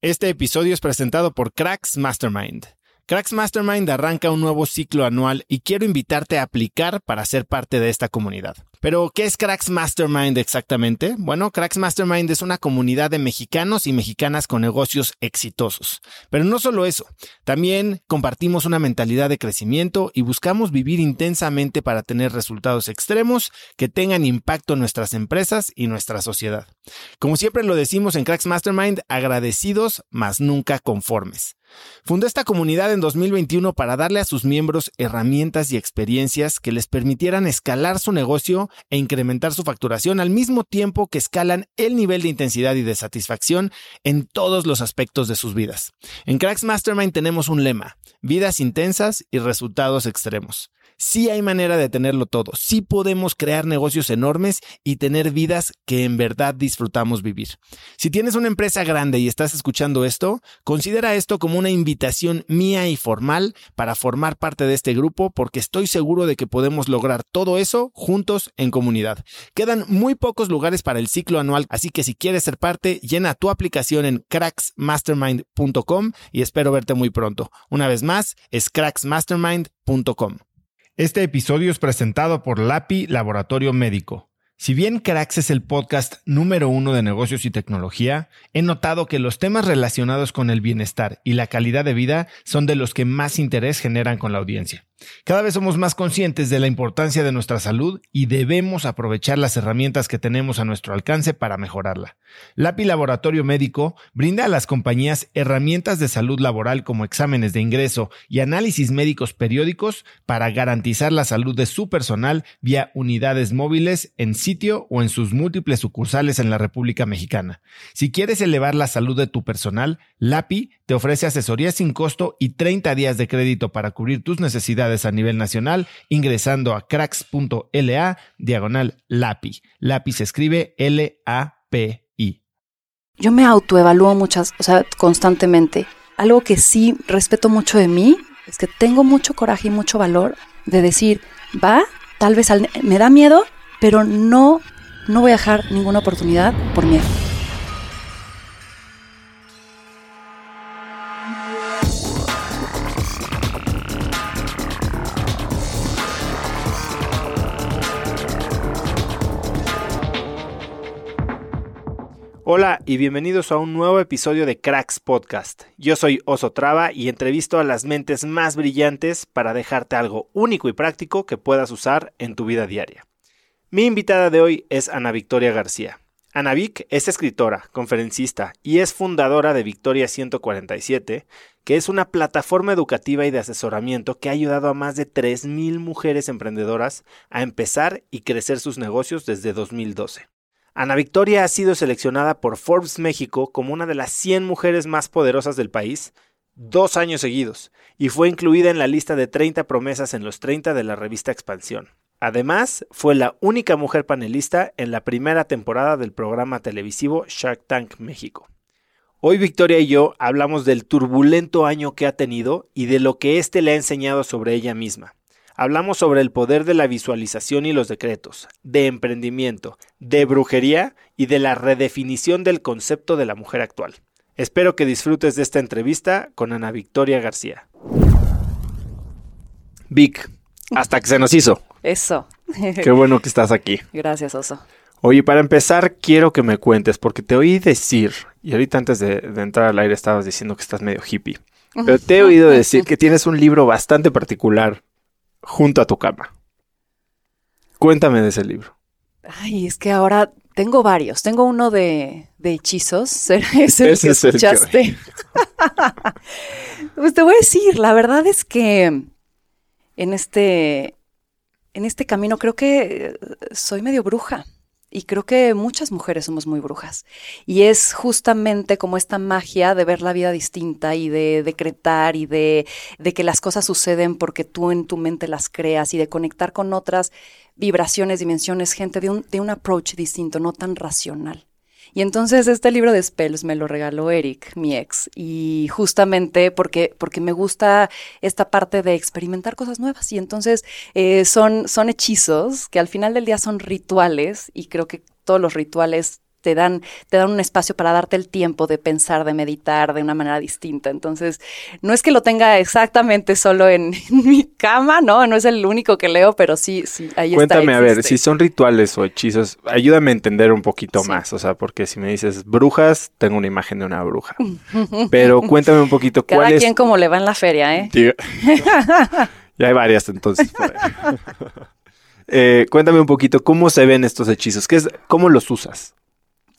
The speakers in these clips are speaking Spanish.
Este episodio es presentado por Cracks Mastermind. Cracks Mastermind arranca un nuevo ciclo anual y quiero invitarte a aplicar para ser parte de esta comunidad. Pero, ¿qué es Cracks Mastermind exactamente? Bueno, Cracks Mastermind es una comunidad de mexicanos y mexicanas con negocios exitosos. Pero no solo eso, también compartimos una mentalidad de crecimiento y buscamos vivir intensamente para tener resultados extremos que tengan impacto en nuestras empresas y nuestra sociedad. Como siempre lo decimos en Cracks Mastermind, agradecidos, mas nunca conformes. Fundó esta comunidad en 2021 para darle a sus miembros herramientas y experiencias que les permitieran escalar su negocio e incrementar su facturación al mismo tiempo que escalan el nivel de intensidad y de satisfacción en todos los aspectos de sus vidas. En Cracks Mastermind tenemos un lema, vidas intensas y resultados extremos. Sí hay manera de tenerlo todo, sí podemos crear negocios enormes y tener vidas que en verdad disfrutamos vivir. Si tienes una empresa grande y estás escuchando esto, considera esto como una invitación mía y formal para formar parte de este grupo porque estoy seguro de que podemos lograr todo eso juntos en comunidad. Quedan muy pocos lugares para el ciclo anual, así que si quieres ser parte, llena tu aplicación en cracksmastermind.com y espero verte muy pronto. Una vez más, es cracksmastermind.com. Este episodio es presentado por LAPI Laboratorio Médico. Si bien Cracks es el podcast número uno de negocios y tecnología, he notado que los temas relacionados con el bienestar y la calidad de vida son de los que más interés generan con la audiencia. Cada vez somos más conscientes de la importancia de nuestra salud y debemos aprovechar las herramientas que tenemos a nuestro alcance para mejorarla. LAPI Laboratorio Médico brinda a las compañías herramientas de salud laboral como exámenes de ingreso y análisis médicos periódicos para garantizar la salud de su personal vía unidades móviles en sitio o en sus múltiples sucursales en la República Mexicana. Si quieres elevar la salud de tu personal, LAPI te ofrece asesoría sin costo y 30 días de crédito para cubrir tus necesidades a nivel nacional ingresando a cracks.la diagonal LAPI. LAPI se escribe L-A-P-I. Yo me autoevalúo muchas, o sea, constantemente. Algo que sí respeto mucho de mí es que tengo mucho coraje y mucho valor de decir, va, tal vez me da miedo, pero no, no voy a dejar ninguna oportunidad por miedo. Hola y bienvenidos a un nuevo episodio de Cracks Podcast. Yo soy Oso Traba y entrevisto a las mentes más brillantes para dejarte algo único y práctico que puedas usar en tu vida diaria. Mi invitada de hoy es Ana Victoria García. Ana Vic es escritora, conferencista y es fundadora de Victoria 147, que es una plataforma educativa y de asesoramiento que ha ayudado a más de 3.000 mujeres emprendedoras a empezar y crecer sus negocios desde 2012. Ana Victoria ha sido seleccionada por Forbes México como una de las 100 mujeres más poderosas del país dos años seguidos y fue incluida en la lista de 30 promesas en los 30 de la revista Expansión. Además, fue la única mujer panelista en la primera temporada del programa televisivo Shark Tank México. Hoy Victoria y yo hablamos del turbulento año que ha tenido y de lo que éste le ha enseñado sobre ella misma. Hablamos sobre el poder de la visualización y los decretos, de emprendimiento, de brujería y de la redefinición del concepto de la mujer actual. Espero que disfrutes de esta entrevista con Ana Victoria García. Vic, hasta que se nos hizo. Eso. Qué bueno que estás aquí. Gracias, Oso. Oye, para empezar, quiero que me cuentes, porque te oí decir, y ahorita antes de, de entrar al aire estabas diciendo que estás medio hippie, pero te he oído decir que tienes un libro bastante particular junto a tu cama. Cuéntame de ese libro. Ay, es que ahora tengo varios. Tengo uno de, de hechizos. Es el que escuchaste. pues te voy a decir, la verdad es que en este, en este camino creo que soy medio bruja. Y creo que muchas mujeres somos muy brujas. Y es justamente como esta magia de ver la vida distinta y de decretar y de, de, que las cosas suceden porque tú en tu mente las creas y de conectar con otras vibraciones, dimensiones, gente de un, de un approach distinto, no tan racional. Y entonces este libro de spells me lo regaló Eric, mi ex, y justamente porque, porque me gusta esta parte de experimentar cosas nuevas. Y entonces eh, son, son hechizos que al final del día son rituales y creo que todos los rituales te dan, te dan un espacio para darte el tiempo de pensar, de meditar de una manera distinta. Entonces, no es que lo tenga exactamente solo en, mi cama, ¿no? No es el único que leo, pero sí, sí, ahí Cuéntame, está. Cuéntame, a ver, si son rituales o hechizos, ayúdame a entender un poquito más. O sea, porque si me dices brujas, tengo una imagen de una bruja. Pero cuéntame un poquito Cada cuál quien como le va en la feria, ¿eh? ya hay varias entonces. eh, cuéntame un poquito cómo se ven estos hechizos, ¿Qué es, cómo los usas.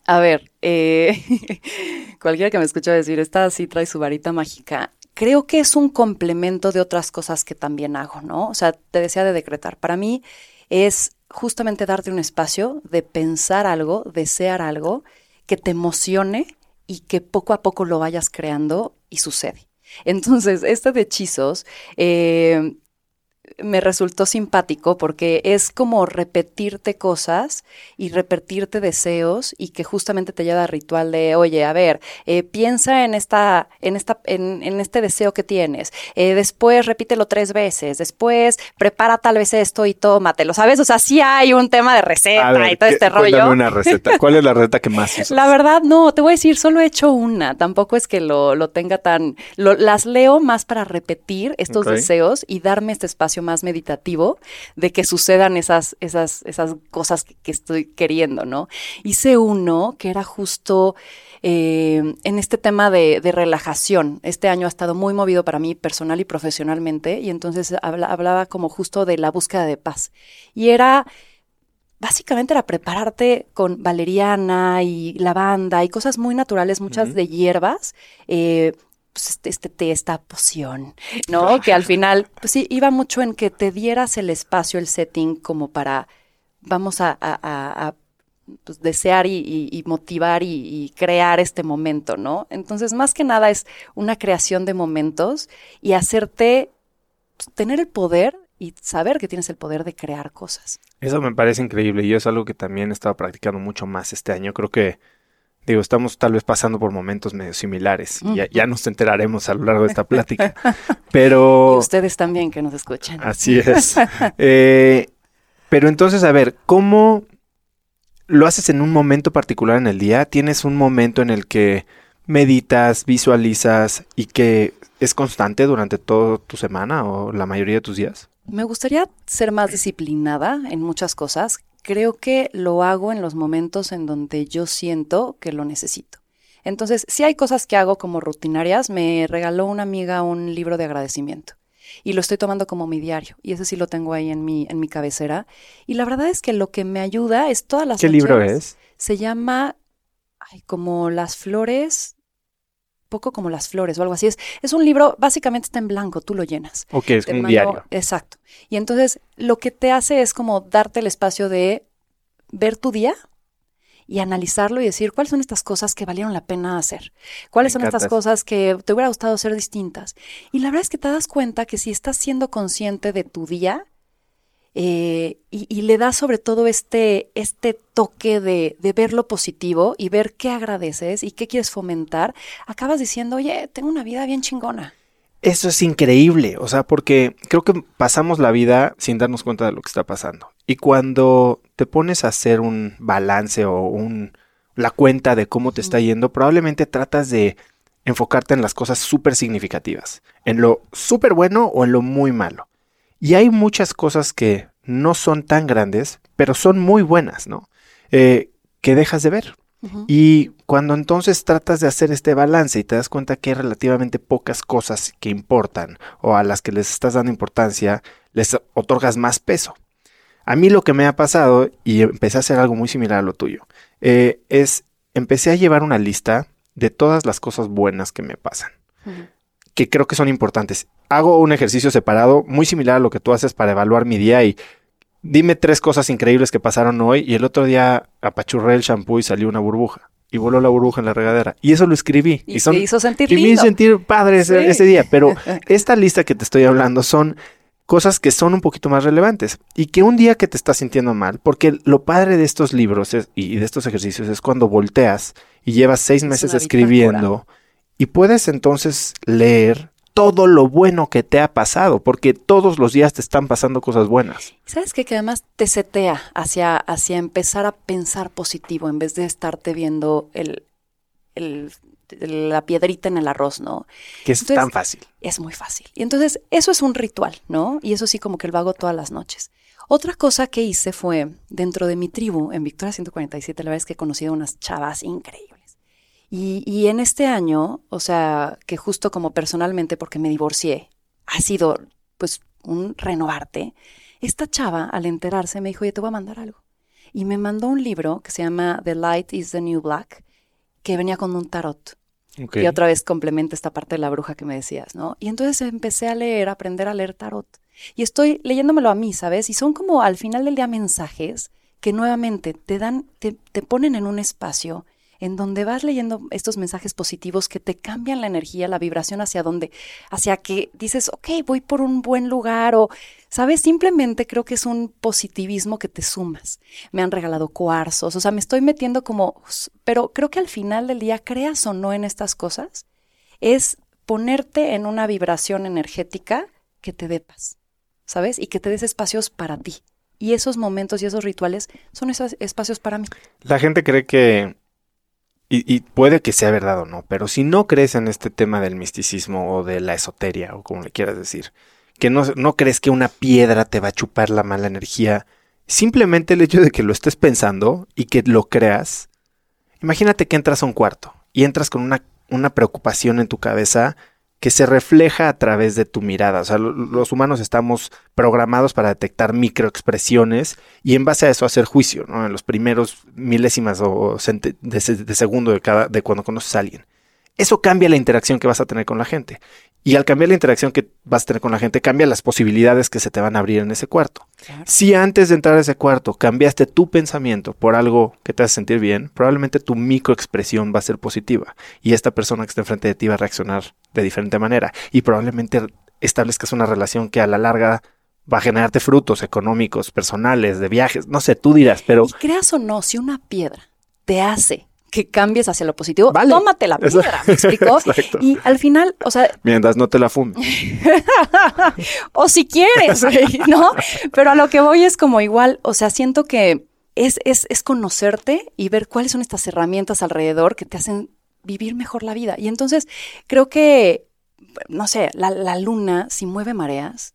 A ver, eh, cualquiera que me escuche decir, esta sí trae su varita mágica. Creo que es un complemento de otras cosas que también hago, ¿no? O sea, te decía de decretar. Para mí es justamente darte un espacio de pensar algo, desear algo que te emocione y que poco a poco lo vayas creando y sucede. Entonces, este de hechizos, eh, me resultó simpático porque es como repetirte cosas y repetirte deseos y que justamente te lleva al ritual de, oye, a ver, eh, piensa en esta, en esta, en, este deseo que tienes. Eh, después repítelo tres veces. Después prepara tal vez esto y tómatelo. ¿Sabes? O sea, sí hay un tema de receta y todo este rollo. una receta. ¿Cuál es la receta que más usas? La verdad, no, te voy a decir, solo he hecho una. Tampoco es que lo, lo tenga tan. las leo más para repetir estos deseos y darme este espacio más meditativo de que sucedan esas, esas, esas cosas que, estoy queriendo, ¿no? Hice uno que era justo eh, en este tema de, relajación. Este año ha estado muy movido para mí personal y profesionalmente y entonces hablaba como justo de la búsqueda de paz. Y era básicamente era prepararte con valeriana y lavanda y cosas muy naturales, muchas de hierbas, eh, pues, este, este, té, esta poción, ¿no? Que al final, pues sí, iba mucho en que te dieras el espacio, el setting, como para, vamos a, pues, desear y, motivar y, crear este momento, ¿no? Entonces, más que nada es una creación de momentos y hacerte pues, tener el poder y saber que tienes el poder de crear cosas. Eso me parece increíble y es algo que también he estado practicando mucho más este año. Creo que Digo, estamos tal vez pasando por momentos medio similares y ya, nos enteraremos a lo largo de esta plática. Pero... Y ustedes también que nos escuchan. Así es. Eh, pero entonces, a ver, ¿cómo lo haces en un momento particular en el día? ¿Tienes un momento en el que meditas, visualizas y que es constante durante toda tu semana o la mayoría de tus días? Me gustaría ser más disciplinada en muchas cosas creo que lo hago en los momentos en donde yo siento que lo necesito. Entonces, si hay cosas que hago como rutinarias, me regaló una amiga un libro de agradecimiento y lo estoy tomando como mi diario y ese sí lo tengo ahí en mi en mi cabecera y la verdad es que lo que me ayuda es todas las ¿Qué libro es? Se llama ay, como las flores poco como las flores o algo así. Es, es un libro, básicamente está en blanco, tú lo llenas. Ok, es un diario. Exacto. Y entonces lo que te hace es como darte el espacio de ver tu día y analizarlo y decir cuáles son estas cosas que valieron la pena hacer, cuáles son estas cosas que te hubiera gustado ser distintas. Y la verdad es que te das cuenta que si estás siendo consciente de tu día, eh, y, le da sobre todo este, este toque de, de, ver lo positivo y ver qué agradeces y qué quieres fomentar, acabas diciendo, oye, tengo una vida bien chingona. Eso es increíble, o sea, porque creo que pasamos la vida sin darnos cuenta de lo que está pasando. Y cuando te pones a hacer un balance o un, la cuenta de cómo te está yendo, probablemente tratas de enfocarte en las cosas súper significativas, en lo súper bueno o en lo muy malo. Y hay muchas cosas que no son tan grandes, pero son muy buenas, ¿no? Eh, que dejas de ver. Y cuando entonces tratas de hacer este balance y te das cuenta que hay relativamente pocas cosas que importan o a las que les estás dando importancia, les otorgas más peso. A mí lo que me ha pasado, y empecé a hacer algo muy similar a lo tuyo, eh, es empecé a llevar una lista de todas las cosas buenas que me pasan, que creo que son importantes. Hago un ejercicio separado, muy similar a lo que tú haces para evaluar mi día y dime tres cosas increíbles que pasaron hoy y el otro día apachurré el shampoo y salió una burbuja. Y voló la burbuja en la regadera. Y eso lo escribí. Y, son, hizo sentir y me hizo sentir padre ese, día. Pero esta lista que te estoy hablando son cosas que son un poquito más relevantes. Y que un día que te estás sintiendo mal, porque lo padre de estos libros y de estos ejercicios es cuando volteas y llevas seis meses escribiendo y puedes entonces leer todo lo bueno que te ha pasado, porque todos los días te están pasando cosas buenas. ¿Sabes qué? Que además te setea hacia, hacia empezar a pensar positivo en vez de estarte viendo el, el la piedrita en el arroz, ¿no? Que es tan fácil. Es muy fácil. Y entonces eso es un ritual, ¿no? Y eso sí como que lo hago todas las noches. Otra cosa que hice fue, dentro de mi tribu, en Victoria 147, la verdad es que he conocido unas chavas increíbles. Y, y en este año, o sea, que justo como personalmente, porque me divorcié, ha sido pues un renovarte, esta chava al enterarse me dijo, oye, te voy a mandar algo. Y me mandó un libro que se llama The Light is the New Black, que venía con un tarot. Y otra vez complementa esta parte de la bruja que me decías, ¿no? Y entonces empecé a leer, a aprender a leer tarot. Y estoy leyéndomelo a mí, ¿sabes? Y son como al final del día mensajes que nuevamente te dan, te, te ponen en un espacio en donde vas leyendo estos mensajes positivos que te cambian la energía, la vibración hacia donde, hacia que dices, ok, voy por un buen lugar o, ¿sabes? Simplemente creo que es un positivismo que te sumas. Me han regalado cuarzos, o sea, me estoy metiendo como, pero creo que al final del día, creas o no en estas cosas, es ponerte en una vibración energética que te dé paz, ¿sabes? Y que te des espacios para ti. Y esos momentos y esos rituales son esos espacios para mí. La gente cree que y, puede que sea verdad o no, pero si no crees en este tema del misticismo o de la esoteria o como le quieras decir, que no, no crees que una piedra te va a chupar la mala energía, simplemente el hecho de que lo estés pensando y que lo creas, imagínate que entras a un cuarto y entras con una, una preocupación en tu cabeza que se refleja a través de tu mirada. O sea, los humanos estamos programados para detectar microexpresiones y en base a eso hacer juicio, ¿no? En los primeros milésimas o de, segundo de, cada, de cuando conoces a alguien. Eso cambia la interacción que vas a tener con la gente. Y al cambiar la interacción que vas a tener con la gente, cambia las posibilidades que se te van a abrir en ese cuarto. Si antes de entrar a ese cuarto cambiaste tu pensamiento por algo que te hace sentir bien, probablemente tu microexpresión va a ser positiva. Y esta persona que está enfrente de ti va a reaccionar de diferente manera. Y probablemente establezcas una relación que a la larga va a generarte frutos económicos, personales, de viajes, no sé, tú dirás, pero... Y creas o no, si una piedra te hace que cambies hacia lo positivo, tómate la piedra, ¿me explico? Y al final, o sea... Mientras no te la fumes. o si quieres, ¿no? Pero a lo que voy es como igual, o sea, siento que es, es, es conocerte y ver cuáles son estas herramientas alrededor que te hacen vivir mejor la vida. Y entonces creo que, no sé, la, la luna, si mueve mareas,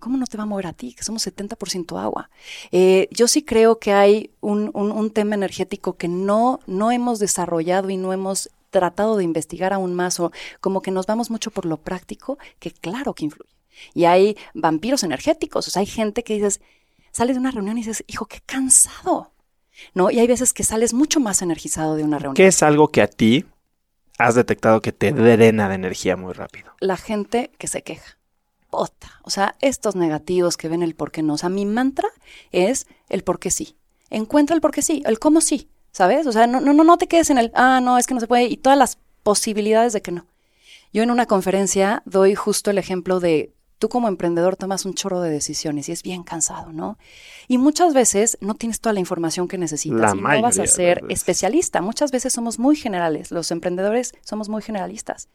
¿cómo no te va a mover a ti? Que somos 70% agua. Eh, yo sí creo que hay un, un, tema energético que no, no hemos desarrollado y no hemos tratado de investigar aún más o como que nos vamos mucho por lo práctico, que claro que influye. Y hay vampiros energéticos, o sea, hay gente que dices, sales de una reunión y dices, hijo, qué cansado. ¿No? Y hay veces que sales mucho más energizado de una reunión. ¿Qué es algo que a ti has detectado que te drena de energía muy rápido? La gente que se queja. O sea, estos negativos que ven el por qué no. O sea, mi mantra es el por qué sí. Encuentra el por qué sí, el cómo sí, ¿sabes? O sea, no, no, no te quedes en el, ah, no, es que no se puede, y todas las posibilidades de que no. Yo en una conferencia doy justo el ejemplo de tú como emprendedor tomas un chorro de decisiones y es bien cansado, ¿no? Y muchas veces no tienes toda la información que necesitas y no vas a ser especialista. Muchas veces somos muy generales, los emprendedores somos muy generalistas.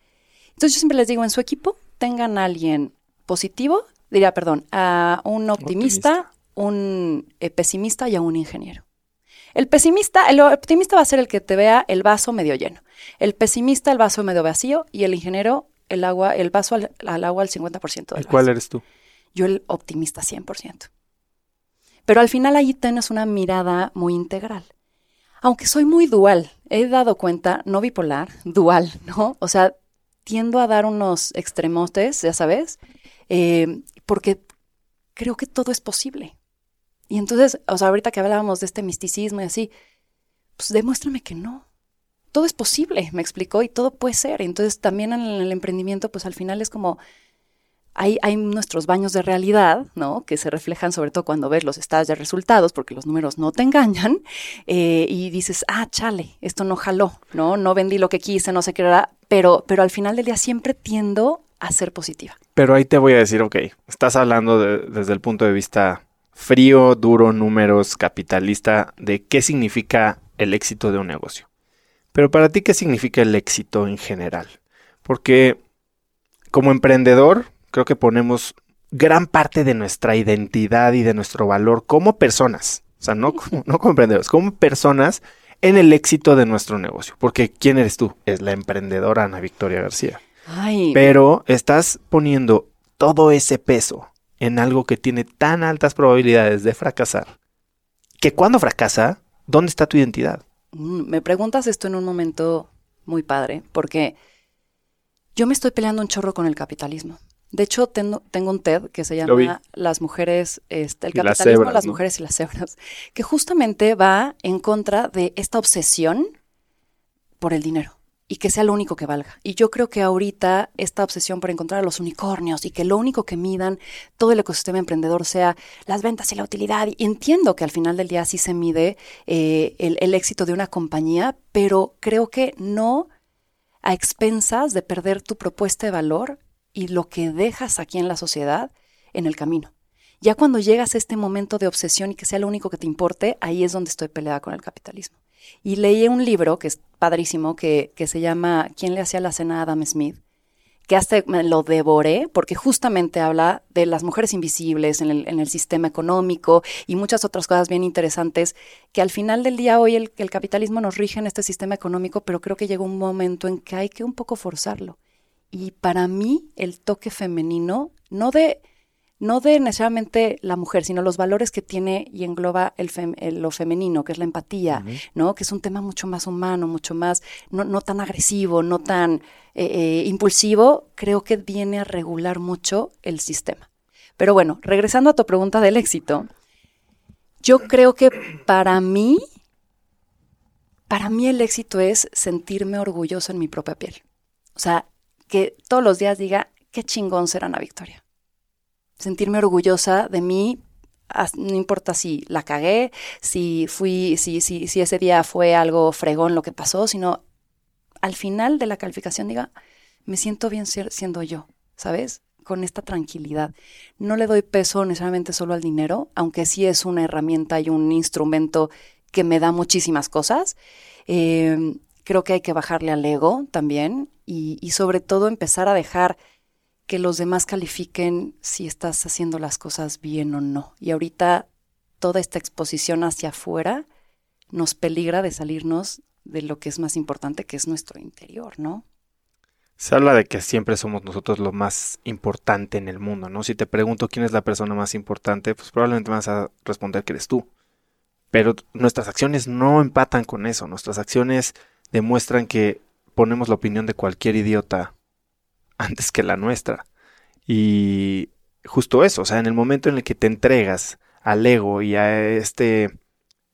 Entonces yo siempre les digo, en su equipo tengan a alguien positivo, diría, perdón, a un optimista, un eh, pesimista y a un ingeniero. El pesimista, el optimista va a ser el que te vea el vaso medio lleno. El pesimista, el vaso medio vacío. Y el ingeniero, el agua, el vaso al, agua al 50% del ¿Y cuál eres tú? Yo el optimista 100%. Pero al final ahí tienes una mirada muy integral. Aunque soy muy dual, he dado cuenta, no bipolar, dual, ¿no? O sea, tiendo a dar unos extremotes, ya sabes, eh, porque creo que todo es posible. Y entonces, o sea, ahorita que hablábamos de este misticismo y así, pues demuéstrame que no. Todo es posible, me explicó, y todo puede ser. Entonces, también en el emprendimiento, pues al final es como, hay, hay nuestros baños de realidad, ¿no? Que se reflejan sobre todo cuando ves los estados de resultados, porque los números no te engañan, eh, y dices, ah, chale, esto no jaló, ¿no? No vendí lo que quise, no sé qué era, pero, pero al final del día siempre tiendo ser positiva. Pero ahí te voy a decir, ok, estás hablando desde el punto de vista frío, duro, números, capitalista, de qué significa el éxito de un negocio. Pero para ti, ¿qué significa el éxito en general? Porque como emprendedor, creo que ponemos gran parte de nuestra identidad y de nuestro valor como personas, o sea, no como emprendedores, como personas en el éxito de nuestro negocio. Porque ¿quién eres tú? Es la emprendedora Ana Victoria García. Ay, Pero estás poniendo todo ese peso en algo que tiene tan altas probabilidades de fracasar, que cuando fracasa, ¿dónde está tu identidad? mm, me preguntas esto en un momento muy padre, porque yo me estoy peleando un chorro con el capitalismo. De hecho, tengo, tengo un TED que se llama Las mujeres, este, el las capitalismo, cebras, las ¿no? mujeres y las cebras, que justamente va en contra de esta obsesión por el dinero y que sea lo único que valga. Y yo creo que ahorita esta obsesión por encontrar a los unicornios y que lo único que midan todo el ecosistema emprendedor sea las ventas y la utilidad. Entiendo que al final del día sí se mide eh, el éxito de una compañía, pero creo que no a expensas de perder tu propuesta de valor y lo que dejas aquí en la sociedad en el camino. Ya cuando llegas a este momento de obsesión y que sea lo único que te importe, ahí es donde estoy peleada con el capitalismo. Y leí un libro que es padrísimo, que, que se llama ¿Quién le hacía la cena a Adam Smith? que hasta me lo devoré porque justamente habla de las mujeres invisibles en el, en el sistema económico y muchas otras cosas bien interesantes que al final del día hoy el, el capitalismo nos rige en este sistema económico, pero creo que llega un momento en que hay que un poco forzarlo. Y para mí el toque femenino, no de, no de necesariamente la mujer, sino los valores que tiene y engloba el fem- el- lo femenino, que es la empatía, ¿no? Que es un tema mucho más humano, mucho más, no, no tan agresivo, no tan eh, eh, impulsivo, creo que viene a regular mucho el sistema. Pero bueno, regresando a tu pregunta del éxito, yo creo que para mí, para mí el éxito es sentirme orgulloso en mi propia piel. O sea, que todos los días diga, qué chingón será Ana Victoria. Sentirme orgullosa de mí, no importa si la cagué, si fui, si, si, si ese día fue algo fregón lo que pasó, sino al final de la calificación diga, me siento bien ser- siendo yo, ¿sabes? Con esta tranquilidad. No le doy peso necesariamente solo al dinero, aunque sí es una herramienta y un instrumento que me da muchísimas cosas. Eh, creo que hay que bajarle al ego también y, y sobre todo empezar a dejar que los demás califiquen si estás haciendo las cosas bien o no. Y ahorita toda esta exposición hacia afuera nos peligra de salirnos de lo que es más importante, que es nuestro interior, ¿no? Se habla de que siempre somos nosotros lo más importante en el mundo, ¿no? Si te pregunto quién es la persona más importante, pues probablemente me vas a responder que eres tú. Pero nuestras acciones no empatan con eso. Nuestras acciones demuestran que ponemos la opinión de cualquier idiota antes que la nuestra. Y justo eso, o sea, en el momento en el que te entregas al ego y a este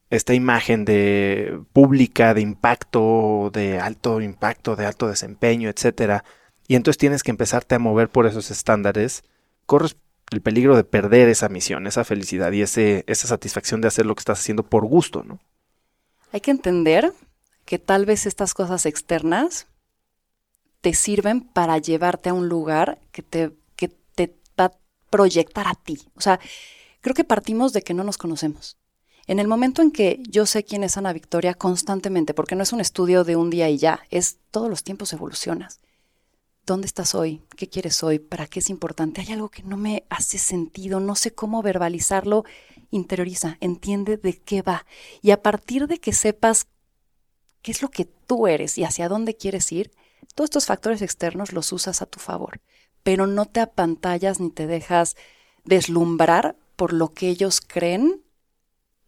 esta imagen de pública, de impacto, de alto impacto, de alto desempeño, etcétera, y entonces tienes que empezarte a mover por esos estándares, corres el peligro de perder esa misión, esa felicidad y ese, esa satisfacción de hacer lo que estás haciendo por gusto, ¿no? Hay que entender que tal vez estas cosas externas te sirven para llevarte a un lugar que te, que te va a proyectar a ti. O sea, creo que partimos de que no nos conocemos. En el momento en que yo sé quién es Ana Victoria constantemente, porque no es un estudio de un día y ya, es todos los tiempos evolucionas. ¿Dónde estás hoy? ¿Qué quieres hoy? ¿Para qué es importante? Hay algo que no me hace sentido, no sé cómo verbalizarlo. Interioriza, entiende de qué va. Y a partir de que sepas qué es lo que tú eres y hacia dónde quieres ir, todos estos factores externos los usas a tu favor. Pero no te apantallas ni te dejas deslumbrar por lo que ellos creen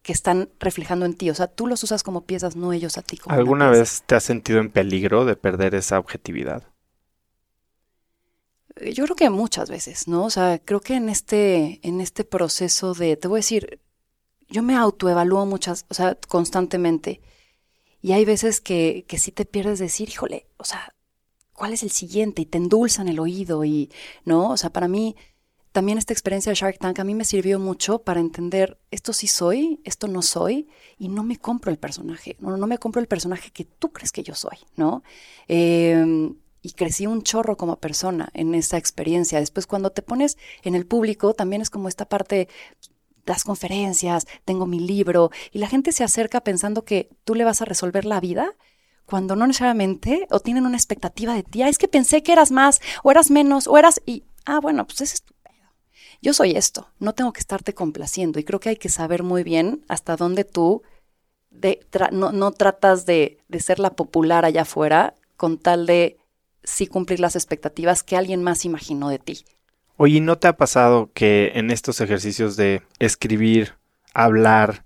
que están reflejando en ti. O sea, tú los usas como piezas, no ellos a ti como una ¿Alguna vez te has sentido en peligro de perder esa objetividad? Eh, Yo creo que muchas veces, ¿no? O sea, creo que en este, en este proceso de, te voy a decir, yo me autoevalúo muchas, o sea, constantemente. Y hay veces que, que sí te pierdes de decir, híjole, o sea, ¿cuál es el siguiente? Y te endulzan el oído y, ¿no? O sea, para mí, también esta experiencia de Shark Tank a mí me sirvió mucho para entender esto sí soy, esto no soy, y no me compro el personaje, no, no me compro el personaje que tú crees que yo soy, ¿no? Eh, y crecí un chorro como persona en esa experiencia. Después cuando te pones en el público, también es como esta parte, las conferencias, tengo mi libro, y la gente se acerca pensando que tú le vas a resolver la vida, cuando no necesariamente, o tienen una expectativa de ti, ah, es que pensé que eras más, o eras menos, o eras, y, ah, bueno, pues es estupendo. Yo soy esto, no tengo que estarte complaciendo, y creo que hay que saber muy bien hasta dónde tú de, no, no, tratas de, de ser la popular allá afuera con tal de sí cumplir las expectativas que alguien más imaginó de ti. Oye, ¿no te ha pasado que en estos ejercicios de escribir, hablar,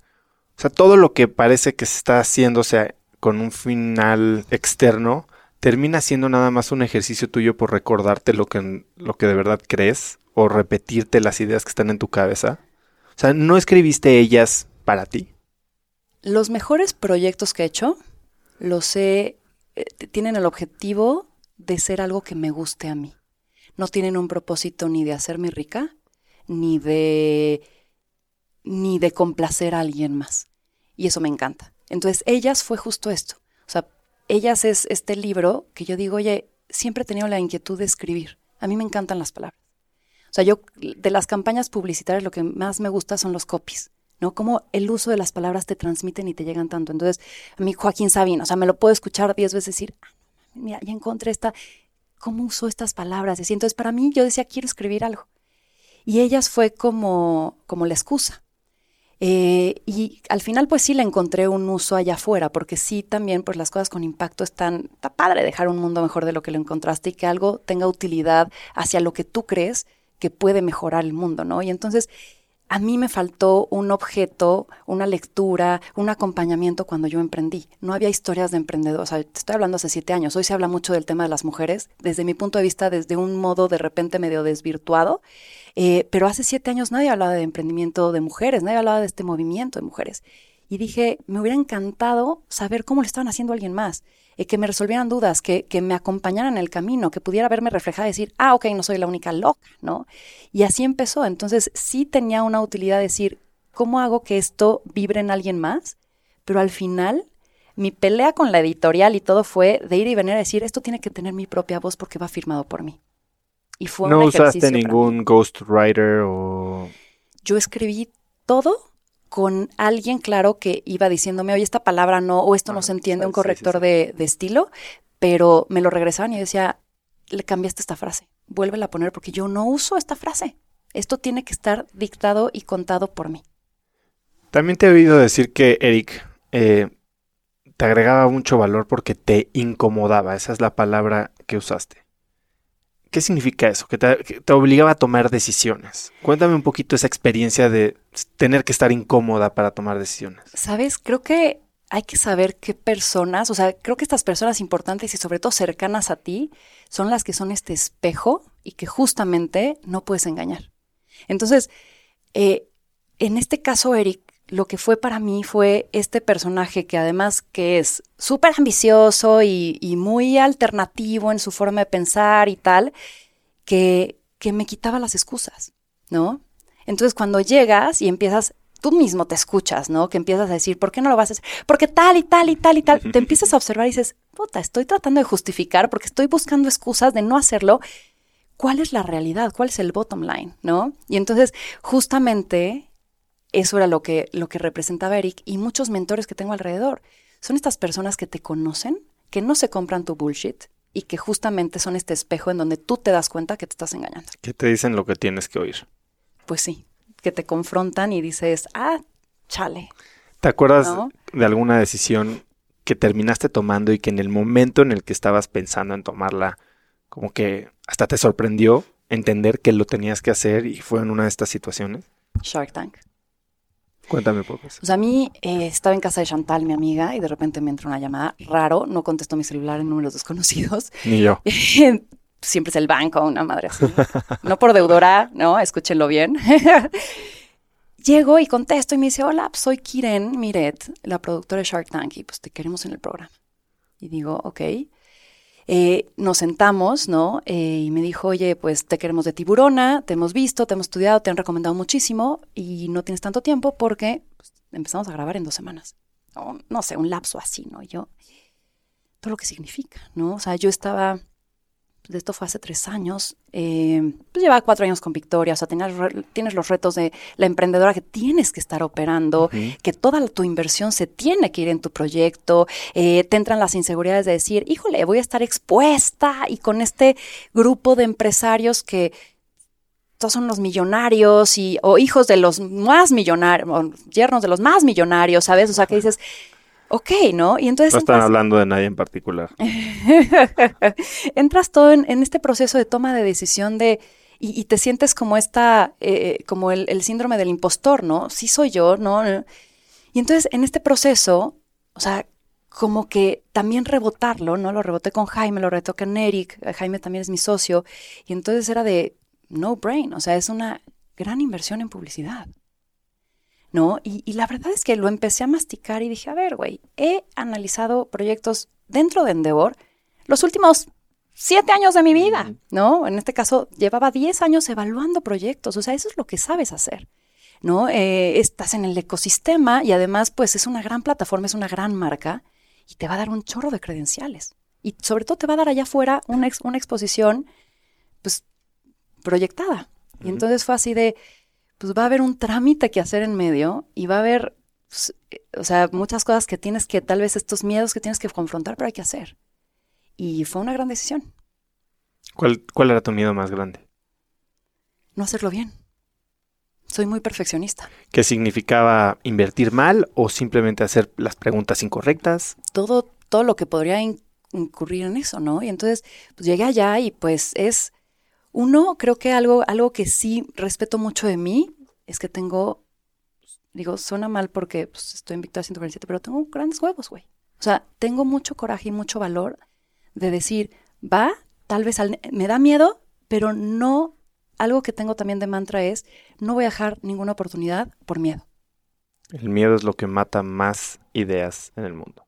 o sea, todo lo que parece que se está haciéndose con un final externo, termina siendo nada más un ejercicio tuyo por recordarte lo que, lo que de verdad crees o repetirte las ideas que están en tu cabeza? O sea, ¿no escribiste ellas para ti? Los mejores proyectos que he hecho los he, eh, tienen el objetivo de ser algo que me guste a mí. No tienen un propósito ni de hacerme rica, ni de ni de complacer a alguien más. Y eso me encanta. Entonces, ellas fue justo esto. O sea, ellas es este libro que yo digo, oye, siempre he tenido la inquietud de escribir. A mí me encantan las palabras. O sea, yo de las campañas publicitarias lo que más me gusta son los copies, ¿no? Cómo el uso de las palabras te transmiten y te llegan tanto. Entonces, a mí Joaquín Sabino, o sea, me lo puedo escuchar diez veces decir, ah, mira, ya encontré esta, cómo usó estas palabras. Entonces, para mí, yo decía, quiero escribir algo. Y ellas fue como, como la excusa. Eh, y al final, pues sí le encontré un uso allá afuera, porque sí también, pues las cosas con impacto están, está padre dejar un mundo mejor de lo que lo encontraste y que algo tenga utilidad hacia lo que tú crees que puede mejorar el mundo, ¿no? Y entonces, a mí me faltó un objeto, una lectura, un acompañamiento cuando yo emprendí. No había historias de emprendedores. O sea, te estoy hablando hace siete años. Hoy se habla mucho del tema de las mujeres, desde mi punto de vista, desde un modo de repente medio desvirtuado. Eh, pero hace siete años nadie hablaba de emprendimiento de mujeres, nadie hablaba de este movimiento de mujeres. Y dije, me hubiera encantado saber cómo lo estaban haciendo alguien más, eh, que me resolvieran dudas, que, que, me acompañaran en el camino, que pudiera verme reflejada y decir, ah, ok, no soy la única loca, ¿no? Y así empezó. Entonces sí tenía una utilidad decir, ¿cómo hago que esto vibre en alguien más? Pero al final mi pelea con la editorial y todo fue de ir y venir a decir, esto tiene que tener mi propia voz porque va firmado por mí. Y fue ¿No usaste ningún ghostwriter o...? Yo escribí todo con alguien, claro, que iba diciéndome, oye, esta palabra no, o esto no ah, se entiende, un corrector De, de, estilo, pero me lo regresaban y yo decía, le cambiaste esta frase, vuélvela a poner porque yo no uso esta frase. Esto tiene que estar dictado y contado por mí. También te he oído decir que Eric eh, te agregaba mucho valor porque te incomodaba, esa es la palabra que usaste. ¿Qué significa eso? Que te, obligaba a tomar decisiones. Cuéntame un poquito esa experiencia de tener que estar incómoda para tomar decisiones. Sabes, creo que hay que saber qué personas, o sea, creo que estas personas importantes y sobre todo cercanas a ti son las que son este espejo y que justamente no puedes engañar. Entonces, eh, en este caso, Eric, lo que fue para mí fue este personaje que además que es súper ambicioso y, muy alternativo en su forma de pensar y tal, que, que me quitaba las excusas, ¿no? Entonces cuando llegas y empiezas, tú mismo te escuchas, ¿no? Que empiezas a decir, ¿por qué no lo vas a hacer? Porque tal y tal y tal y tal. Te empiezas a observar y dices, puta, estoy tratando de justificar porque estoy buscando excusas de no hacerlo. ¿Cuál es la realidad? ¿Cuál es el bottom line? ¿No? Y entonces, justamente eso era lo que, lo que representaba Eric y muchos mentores que tengo alrededor. Son estas personas que te conocen, que no se compran tu bullshit y que justamente son este espejo en donde tú te das cuenta que te estás engañando. Que te dicen lo que tienes que oír. Pues sí, que te confrontan y dices, ah, chale. ¿Te acuerdas de alguna decisión que terminaste tomando y que en el momento en el que estabas pensando en tomarla, como que hasta te sorprendió entender que lo tenías que hacer y fue en una de estas situaciones? Shark Tank. Cuéntame poco. O sea, a mí eh, estaba en casa de Chantal, mi amiga, y de repente me entra una llamada raro, no contesto mi celular en números desconocidos. Ni yo. Siempre es el banco, una madre así. No por deudora, ¿no? Escúchenlo bien. Llego y contesto y me dice, hola, pues, soy Kiren Miret, la productora de Shark Tank, y pues te queremos en el programa. Y digo, ok. Eh, nos sentamos, ¿no? Eh, y me dijo, oye, pues te queremos de tiburona, te hemos visto, te hemos estudiado, te han recomendado muchísimo y no tienes tanto tiempo porque pues, empezamos a grabar en dos semanas. O, no sé, un lapso así, ¿no? yo, todo lo que significa, ¿no? O sea, yo estaba de esto fue hace tres años, eh, pues llevaba cuatro años con Victoria, o sea, tienes, tienes los retos de la emprendedora que tienes que estar operando, que toda tu inversión se tiene que ir en tu proyecto, eh, te entran las inseguridades de decir, híjole, voy a estar expuesta y con este grupo de empresarios que todos son los millonarios y, o hijos de los más millonarios, o yernos de los más millonarios, ¿sabes? O sea, que dices, ok, ¿no? Y entonces... No están hablando de nadie en particular. entras todo en, este proceso de toma de decisión de... Y, te sientes como esta, eh, como el, síndrome del impostor, ¿no? Sí soy yo, ¿no? Y entonces en este proceso, o sea, como que también rebotarlo, ¿no? Lo reboté con Jaime, lo reboté con Eric, Jaime también es mi socio, y entonces era de no brain, o sea, es una gran inversión en publicidad. ¿No? Y, la verdad es que lo empecé a masticar y dije, a ver, güey, he analizado proyectos dentro de Endeavor los últimos siete años de mi vida, ¿no? En este caso, llevaba diez años evaluando proyectos, o sea, eso es lo que sabes hacer, ¿no? Eh, estás en el ecosistema y además, pues es una gran plataforma, es una gran marca y te va a dar un chorro de credenciales. Y sobre todo te va a dar allá afuera una, una exposición, pues, proyectada. Y entonces fue así de, pues va a haber un trámite que hacer en medio y va a haber, pues, o sea, muchas cosas que tienes que, tal vez estos miedos que tienes que confrontar, pero hay que hacer. Y fue una gran decisión. ¿Cuál, cuál era tu miedo más grande? No hacerlo bien. Soy muy perfeccionista. ¿Qué significaba invertir mal o simplemente hacer las preguntas incorrectas? Todo, todo lo que podría incurrir en eso, ¿no? Y entonces, pues llegué allá y pues es uno, creo que algo, algo que sí respeto mucho de mí es que tengo, digo, suena mal porque pues, estoy en Victoria 147, pero tengo grandes huevos, güey. O sea, tengo mucho coraje y mucho valor de decir, va, tal vez me da miedo, pero no, algo que tengo también de mantra es, no voy a dejar ninguna oportunidad por miedo. El miedo es lo que mata más ideas en el mundo.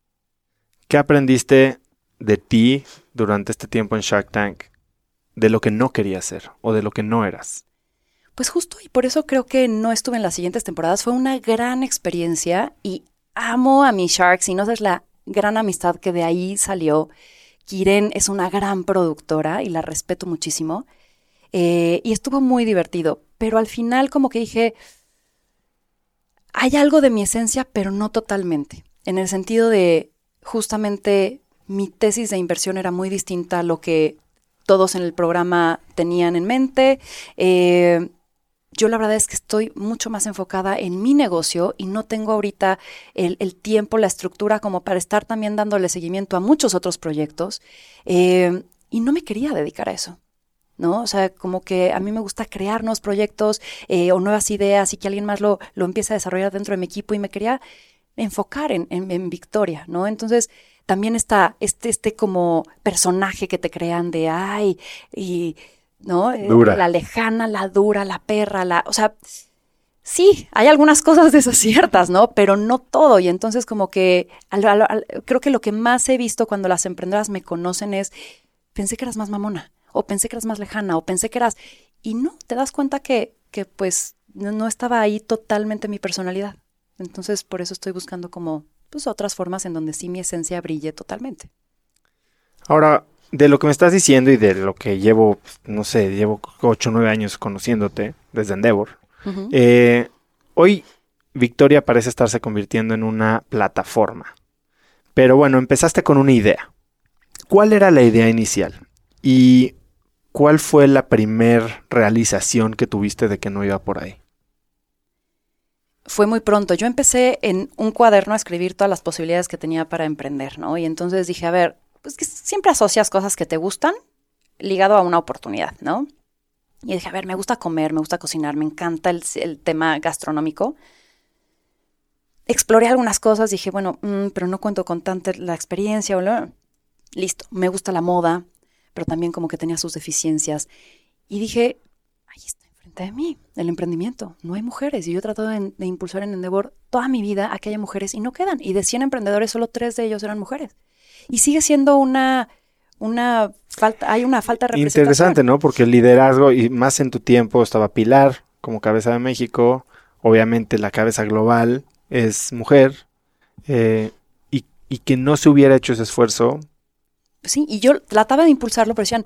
¿Qué aprendiste de ti durante este tiempo en Shark Tank de lo que no querías ser o de lo que no eras? Pues justo y por eso creo que no estuve en las siguientes temporadas. Fue una gran experiencia y amo a mis Sharks y no es la gran amistad que de ahí salió. Kiren es una gran productora y la respeto muchísimo. Eh, y estuvo muy divertido, pero al final como que dije, hay algo de mi esencia, pero no totalmente. En el sentido de justamente mi tesis de inversión era muy distinta a lo que todos en el programa tenían en mente. Eh, yo la verdad es que estoy mucho más enfocada en mi negocio y no tengo ahorita el, tiempo, la estructura como para estar también dándole seguimiento a muchos otros proyectos. Eh, y no me quería dedicar a eso. ¿no? O sea, como que a mí me gusta crear nuevos proyectos eh, o nuevas ideas y que alguien más lo, lo empiece a desarrollar dentro de mi equipo y me quería enfocar en, en Victoria, ¿no? Entonces, también está este, este como personaje que te crean de, ay, y, ¿no? Eh, la lejana, la dura, la perra, la, o sea, sí, hay algunas cosas desaciertas, ¿no? Pero no todo. Y entonces como que creo que lo que más he visto cuando las emprendedoras me conocen es, pensé que eras más mamona, o pensé que eras más lejana, o pensé que eras... Y no, te das cuenta que, que pues no estaba ahí totalmente mi personalidad. Entonces por eso estoy buscando como pues otras formas en donde sí mi esencia brille totalmente. Ahora, de lo que me estás diciendo y de lo que llevo, no sé, llevo 8 o 9 años conociéndote desde Endeavor, eh, hoy Victoria parece estarse convirtiendo en una plataforma. Pero bueno, empezaste con una idea. ¿Cuál era la idea inicial? ¿Y cuál fue la primer realización que tuviste de que no iba por ahí? Fue muy pronto. Yo empecé en un cuaderno a escribir todas las posibilidades que tenía para emprender, ¿no? Y entonces dije, a ver, pues que siempre asocias cosas que te gustan ligado a una oportunidad, ¿no? Y dije, a ver, me gusta comer, me gusta cocinar, me encanta el, tema gastronómico. Exploré algunas cosas, dije, bueno, mm, pero no cuento con tanta la experiencia. O Listo, me gusta la moda, pero también como que tenía sus deficiencias. Y dije, está de mí, el emprendimiento. No hay mujeres y yo he tratado de, impulsar en Endeavor toda mi vida a que haya mujeres y no quedan. Y de 100 emprendedores, solo tres de ellos eran mujeres. Y sigue siendo una, una falta, hay una falta de representación. Interesante, ¿no? Porque el liderazgo, y más en tu tiempo, estaba Pilar como cabeza de México. Obviamente la cabeza global es mujer. Eh, y, que no se hubiera hecho ese esfuerzo. Sí, y yo trataba de impulsarlo, pero decían,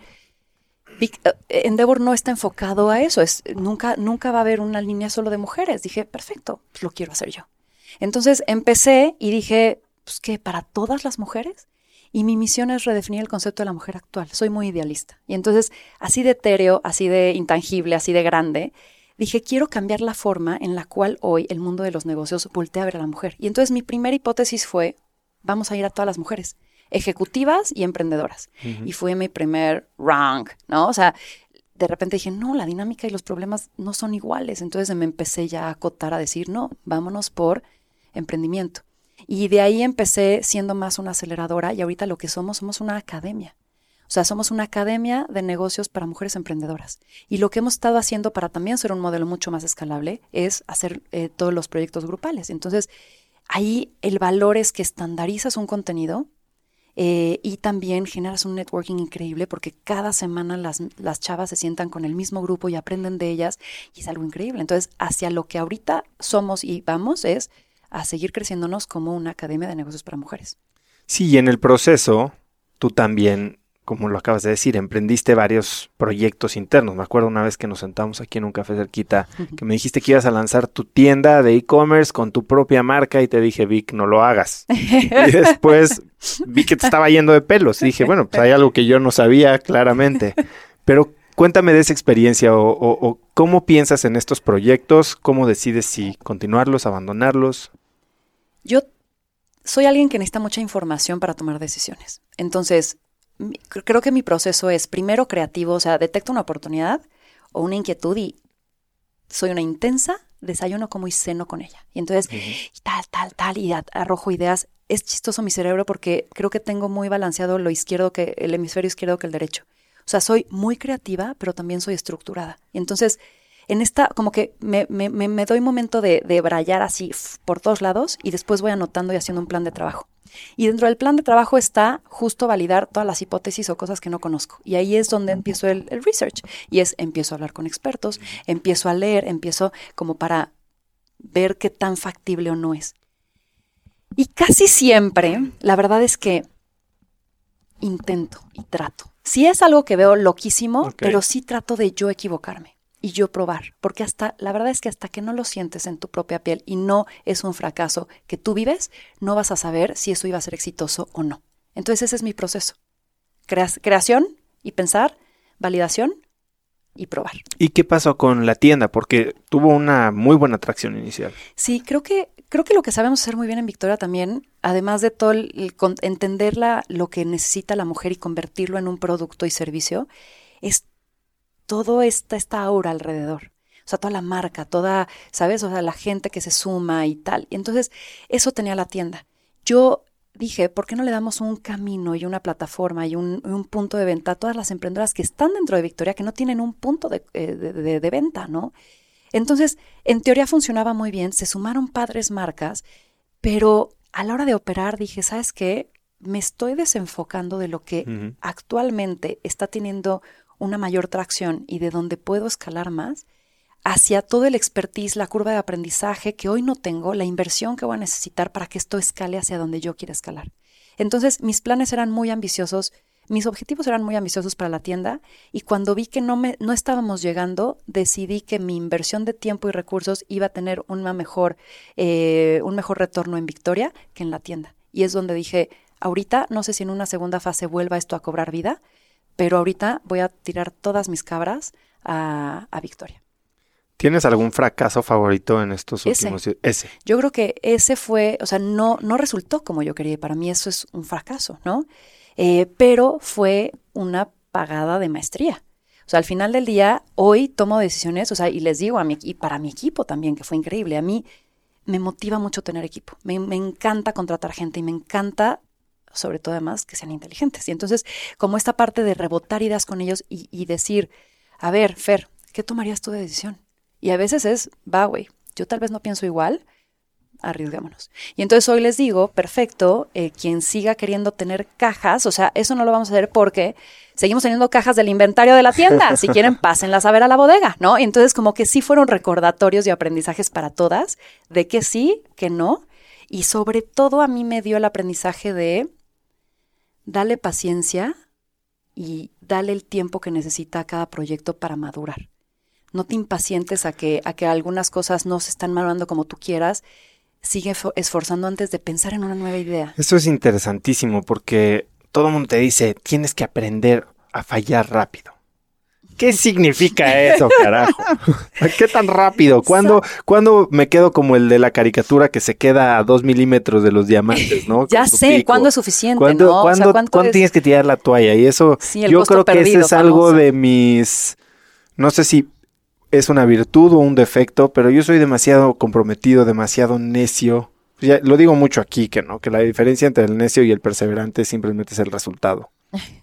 Endeavor no está enfocado a eso, es, nunca, nunca va a haber una línea solo de mujeres. Dije, perfecto, pues lo quiero hacer yo. Entonces empecé y dije, pues que para todas las mujeres. Y mi misión es redefinir el concepto de la mujer actual. Soy muy idealista. Y entonces, así de etéreo, así de intangible, así de grande, dije, quiero cambiar la forma en la cual hoy el mundo de los negocios voltea a ver a la mujer. Y entonces mi primera hipótesis fue, vamos a ir a todas las mujeres, ejecutivas y emprendedoras. Y fue mi primer rank, ¿no? O sea, de repente dije, no, la dinámica y los problemas no son iguales. Entonces me empecé ya a acotar a decir, no, vámonos por emprendimiento. Y de ahí empecé siendo más una aceleradora y ahorita lo que somos, somos una academia. O sea, somos una academia de negocios para mujeres emprendedoras. Y lo que hemos estado haciendo para también ser un modelo mucho más escalable es hacer eh, todos los proyectos grupales. Entonces, ahí el valor es que estandarizas un contenido eh, y también generas un networking increíble porque cada semana las, las chavas se sientan con el mismo grupo y aprenden de ellas y es algo increíble. Entonces, hacia lo que ahorita somos y vamos es a seguir creciéndonos como una academia de negocios para mujeres. Sí, y en el proceso tú también como lo acabas de decir, emprendiste varios proyectos internos. Me acuerdo una vez que nos sentamos aquí en un café cerquita, que me dijiste que ibas a lanzar tu tienda de e-commerce con tu propia marca y te dije, Vic, no lo hagas. y después vi que te estaba yendo de pelos y dije, bueno, pues hay algo que yo no sabía claramente. Pero cuéntame de esa experiencia o, o cómo piensas en estos proyectos, cómo decides si continuarlos, abandonarlos. Yo soy alguien que necesita mucha información para tomar decisiones. Entonces, creo que mi proceso es primero creativo, o sea, detecto una oportunidad o una inquietud y soy una intensa, desayuno como y ceno con ella. Y entonces, tal, tal, tal, y arrojo ideas. Es chistoso mi cerebro porque creo que tengo muy balanceado lo izquierdo que el hemisferio izquierdo que el derecho. O sea, soy muy creativa, pero también soy estructurada. Y entonces, en esta, como que me, me, me doy momento de, de brayar así por todos lados y después voy anotando y haciendo un plan de trabajo. Y dentro del plan de trabajo está justo validar todas las hipótesis o cosas que no conozco. Y ahí es donde empiezo el, research. Y es, empiezo a hablar con expertos, empiezo a leer, empiezo como para ver qué tan factible o no es. Y casi siempre, la verdad es que intento y trato. Si es algo que veo loquísimo, pero sí trato de yo equivocarme y yo probar, porque hasta la verdad es que hasta que no lo sientes en tu propia piel y no es un fracaso que tú vives, no vas a saber si eso iba a ser exitoso o no. Entonces ese es mi proceso. creación y pensar, validación y probar. ¿Y qué pasó con la tienda? Porque tuvo una muy buena atracción inicial. Sí, creo que creo que lo que sabemos hacer muy bien en Victoria también, además de todo el, entender lo que necesita la mujer y convertirlo en un producto y servicio, es todo esta, esta aura alrededor. O sea, toda la marca, toda, ¿sabes? O sea, la gente que se suma y tal. Y entonces, eso tenía la tienda. Yo dije, ¿por qué no le damos un camino y una plataforma y un, punto de venta a todas las emprendedoras que están dentro de Victoria, que no tienen un punto de, eh, de venta, ¿no? Entonces, en teoría funcionaba muy bien, se sumaron padres marcas, pero a la hora de operar dije, ¿sabes qué? Me estoy desenfocando de lo que actualmente está teniendo una mayor tracción y de donde puedo escalar más, hacia todo el expertise, la curva de aprendizaje que hoy no tengo, la inversión que voy a necesitar para que esto escale hacia donde yo quiera escalar. Entonces, mis planes eran muy ambiciosos, mis objetivos eran muy ambiciosos para la tienda y cuando vi que no, me, no estábamos llegando, decidí que mi inversión de tiempo y recursos iba a tener una mejor, eh, un mejor retorno en Victoria que en la tienda. Y es donde dije, ahorita no sé si en una segunda fase vuelva esto a cobrar vida, pero ahorita voy a tirar todas mis cabras a, Victoria. ¿Tienes algún fracaso favorito en estos últimos ese. Yo creo que ese fue, o sea, no, no resultó como yo quería. Para mí eso es un fracaso, ¿no? Eh, pero fue una pagada de maestría. O sea, al final del día, hoy tomo decisiones, o sea, y les digo a mí, y para mi equipo también, que fue increíble. A mí me motiva mucho tener equipo. Me, me encanta contratar gente y me encanta sobre todo además que sean inteligentes. Y entonces, como esta parte de rebotar ideas con ellos y, decir, a ver, Fer, ¿qué tomarías tú de decisión? Y a veces es, va, güey, yo tal vez no pienso igual, arriesgámonos. Y entonces hoy les digo, perfecto, eh, quien siga queriendo tener cajas, o sea, eso no lo vamos a hacer porque seguimos teniendo cajas del inventario de la tienda. Si quieren, pásenlas a ver a la bodega, ¿no? Y entonces como que sí fueron recordatorios y aprendizajes para todas de que sí, que no. Y sobre todo a mí me dio el aprendizaje de dale paciencia y dale el tiempo que necesita cada proyecto para madurar. No te impacientes a que, a que algunas cosas no se están madurando como tú quieras. Sigue esforzando antes de pensar en una nueva idea. Eso es interesantísimo porque todo el mundo te dice, tienes que aprender a fallar rápido. ¿Qué significa eso, carajo? ¿Qué tan rápido? ¿Cuándo, me quedo como el de la caricatura que se queda a dos milímetros de los diamantes, no? ya sé, ¿cuándo es suficiente? ¿Cuándo, ¿cuándo, tienes que tirar la toalla? Y eso, yo creo que ese es algo de mis, no sé si es una virtud o un defecto, pero yo soy demasiado comprometido, demasiado necio ya, lo digo mucho aquí, que no, que la diferencia entre el necio y el perseverante simplemente es el resultado.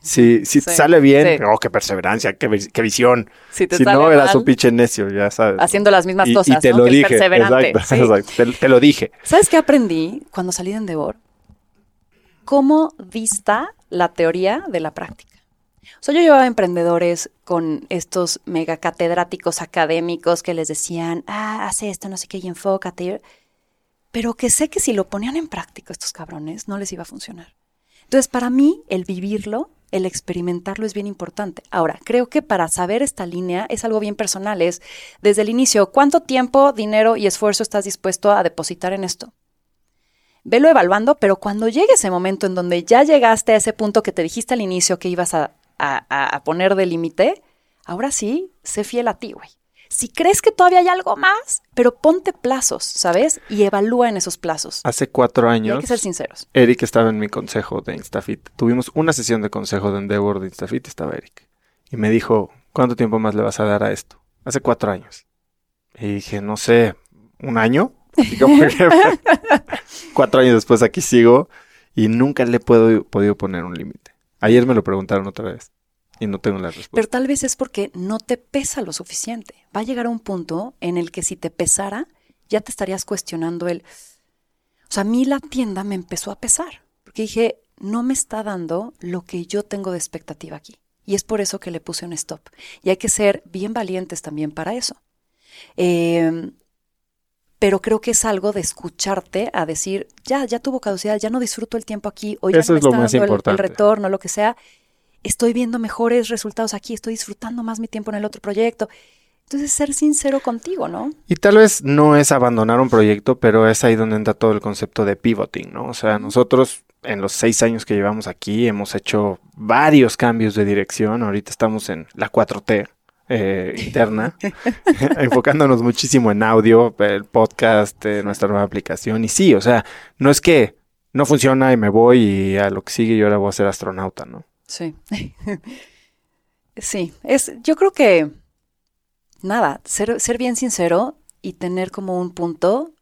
Si, si te sale bien, oh, qué perseverancia, qué, visión. Si, no, eras un pinche necio, ya sabes. Haciendo las mismas cosas. Y te lo dije. Exacto, Te, lo dije. ¿Sabes qué aprendí cuando salí de Endeavor? Cómo dista la teoría de la práctica. O sea, yo llevaba emprendedores con estos mega catedráticos académicos que les decían, ah, haz esto, no sé qué, y enfócate pero que sé que si lo ponían en práctica estos cabrones no les iba a funcionar. Entonces, para mí, el vivirlo, el experimentarlo es bien importante. Ahora, creo que para saber esta línea es algo bien personal, es desde el inicio, ¿cuánto tiempo, dinero y esfuerzo estás dispuesto a depositar en esto? Velo evaluando, pero cuando llegue ese momento en donde ya llegaste a ese punto que te dijiste al inicio que ibas a, a poner de límite, ahora sí, sé fiel a ti, güey si crees que todavía hay algo más, pero ponte plazos, ¿sabes? Y evalúa en esos plazos. Hace cuatro años. hay que ser sinceros. Eric estaba en mi consejo de Instafit. Tuvimos una sesión de consejo de Endeavor de Instafit, estaba Eric. Y me dijo, ¿cuánto tiempo más le vas a dar a esto? Hace cuatro años. Y dije, no sé, ¿un año? cuatro años después aquí sigo y nunca le he podido poner un límite. Ayer me lo preguntaron otra vez. Y no tengo la respuesta. Pero tal vez es porque no te pesa lo suficiente. Va a llegar a un punto en el que si te pesara, ya te estarías cuestionando el... O sea, a mí la tienda me empezó a pesar. Porque dije, no me está dando lo que yo tengo de expectativa aquí. Y es por eso que le puse un stop. Y hay que ser bien valientes también para eso. Em, pero creo que es algo de escucharte a decir, ya, ya tuvo caducidad, ya no disfruto el tiempo aquí, hoy ya no me está dando el, retorno, lo que sea, estoy viendo mejores resultados aquí, estoy disfrutando más mi tiempo en el otro proyecto. Entonces, ser sincero contigo, ¿no? Y tal vez no es abandonar un proyecto, pero es ahí donde entra todo el concepto de pivoting, ¿no? O sea, nosotros en los seis años que llevamos aquí hemos hecho varios cambios de dirección. Ahorita estamos en la 4T. Eh, interna, enfocándonos muchísimo en audio, el podcast, eh, nuestra nueva aplicación. Y sí, o sea, no es que no funciona y me voy y a lo que sigue yo ahora voy a ser astronauta, ¿no? Sí. sí, es, yo creo que, nada, ser, ser bien sincero y tener como un punto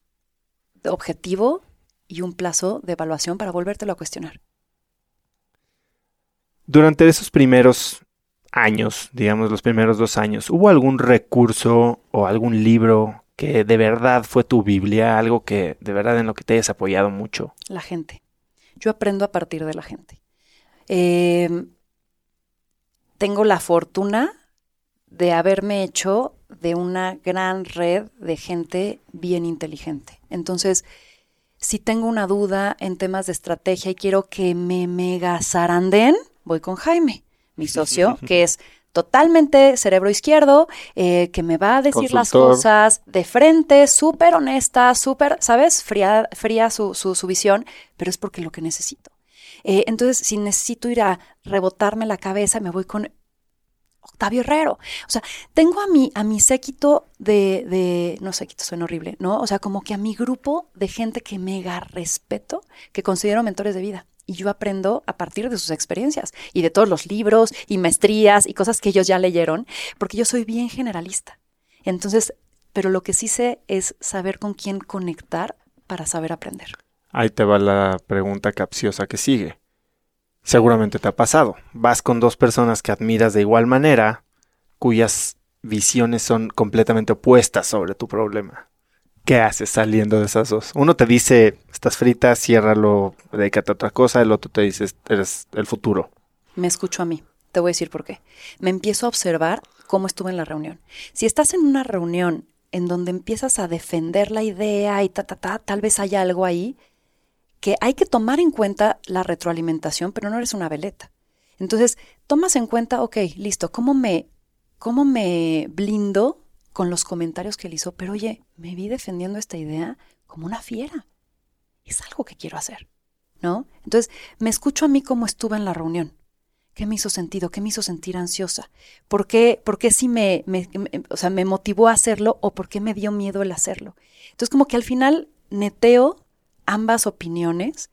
de objetivo y un plazo de evaluación para volvértelo a cuestionar. Durante esos primeros años, digamos los primeros dos años, ¿hubo algún recurso o algún libro que de verdad fue tu Biblia, algo que de verdad en lo que te hayas apoyado mucho? La gente. Yo aprendo a partir de la gente. Em, tengo la fortuna de haberme hecho de una gran red de gente bien inteligente. Entonces, si tengo una duda en temas de estrategia y quiero que me mega zaranden, voy con Jaime, mi socio, que es totalmente cerebro izquierdo, eh, que me va a decir las cosas de frente, súper honesta, súper, ¿sabes? Fría, fría su, su, su visión, pero es porque lo que necesito. Eh, entonces, si necesito ir a rebotarme la cabeza, me voy con Octavio Herrero. O sea, tengo a mi, a mi séquito de, de, no séquito, suena horrible, ¿no? O sea, como que a mi grupo de gente que mega respeto, que considero mentores de vida. Y yo aprendo a partir de sus experiencias y de todos los libros y maestrías y cosas que ellos ya leyeron, porque yo soy bien generalista. Entonces, pero lo que sí sé es saber con quién conectar para saber aprender. Ahí te va la pregunta capciosa que sigue. Seguramente te ha pasado. Vas con dos personas que admiras de igual manera, cuyas visiones son completamente opuestas sobre tu problema. ¿Qué haces saliendo de esas dos? Uno te dice, estás frita, ciérralo, dedícate a otra cosa. El otro te dice, eres el futuro. Me escucho a mí. Te voy a decir por qué. Me empiezo a observar cómo estuve en la reunión. Si estás en una reunión en donde empiezas a defender la idea y ta, ta, ta, tal vez haya algo ahí que hay que tomar en cuenta la retroalimentación, pero no eres una veleta. Entonces, tomas en cuenta, ok, listo, ¿cómo me, cómo me blindo con los comentarios que él hizo? Pero oye, me vi defendiendo esta idea como una fiera. Es algo que quiero hacer, ¿no? Entonces, me escucho a mí como estuve en la reunión. ¿Qué me hizo sentido? ¿Qué me hizo sentir ansiosa? ¿Por qué, por qué sí me, me, o sea, me motivó a hacerlo o por qué me dio miedo el hacerlo? Entonces, como que al final neteo ambas opiniones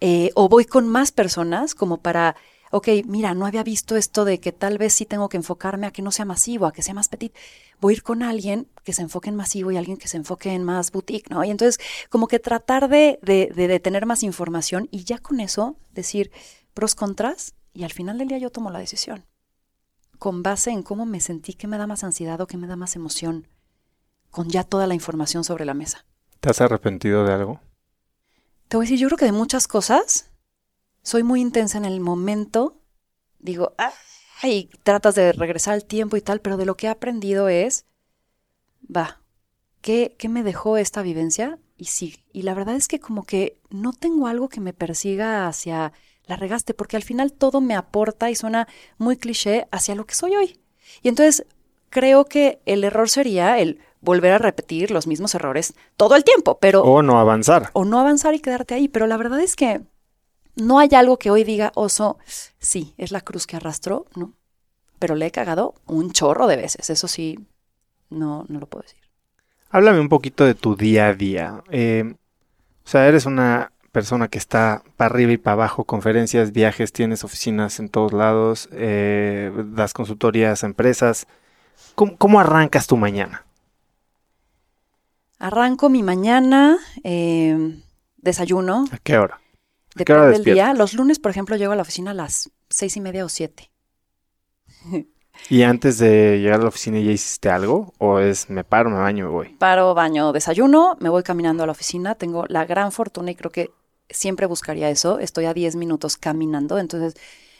eh, o voy con más personas como para, ok, mira, no había visto esto de que tal vez sí tengo que enfocarme a que no sea masivo, a que sea más petit. Voy a ir con alguien que se enfoque en masivo y alguien que se enfoque en más boutique, ¿no? Y entonces, como que tratar de, de, de tener más información y ya con eso decir pros, contras y al final del día yo tomo la decisión. Con base en cómo me sentí, qué me da más ansiedad o qué me da más emoción, con ya toda la información sobre la mesa. ¿Te has arrepentido de algo? Te voy a decir, yo creo que de muchas cosas soy muy intensa en el momento. Digo, ay, tratas de regresar al tiempo y tal, pero de lo que he aprendido es, va, ¿qué, qué me dejó esta vivencia? Y sí, y la verdad es que como que no tengo algo que me persiga hacia la regaste, porque al final todo me aporta y suena muy cliché hacia lo que soy hoy. Y entonces creo que el error sería el volver a repetir los mismos errores todo el tiempo, pero... O no avanzar. O no avanzar y quedarte ahí, pero la verdad es que no hay algo que hoy diga, oso, sí, es la cruz que arrastró, ¿no? Pero le he cagado un chorro de veces, eso sí, no, no lo puedo decir. Háblame un poquito de tu día a día. Eh, o sea, eres una persona que está para arriba y para abajo, conferencias, viajes, tienes oficinas en todos lados, eh, das consultorías a empresas. ¿Cómo, arrancas tu mañana? Arranco mi mañana, eh, desayuno. ¿A qué hora? ¿A qué hora del día. Los lunes, por ejemplo, llego a la oficina a las seis y media o siete. ¿Y antes de llegar a la oficina ya hiciste algo? ¿O es me paro, me baño y voy? Paro, baño, desayuno, me voy caminando a la oficina. Tengo la gran fortuna y creo que siempre buscaría eso. Estoy a 10 minutos caminando, entonces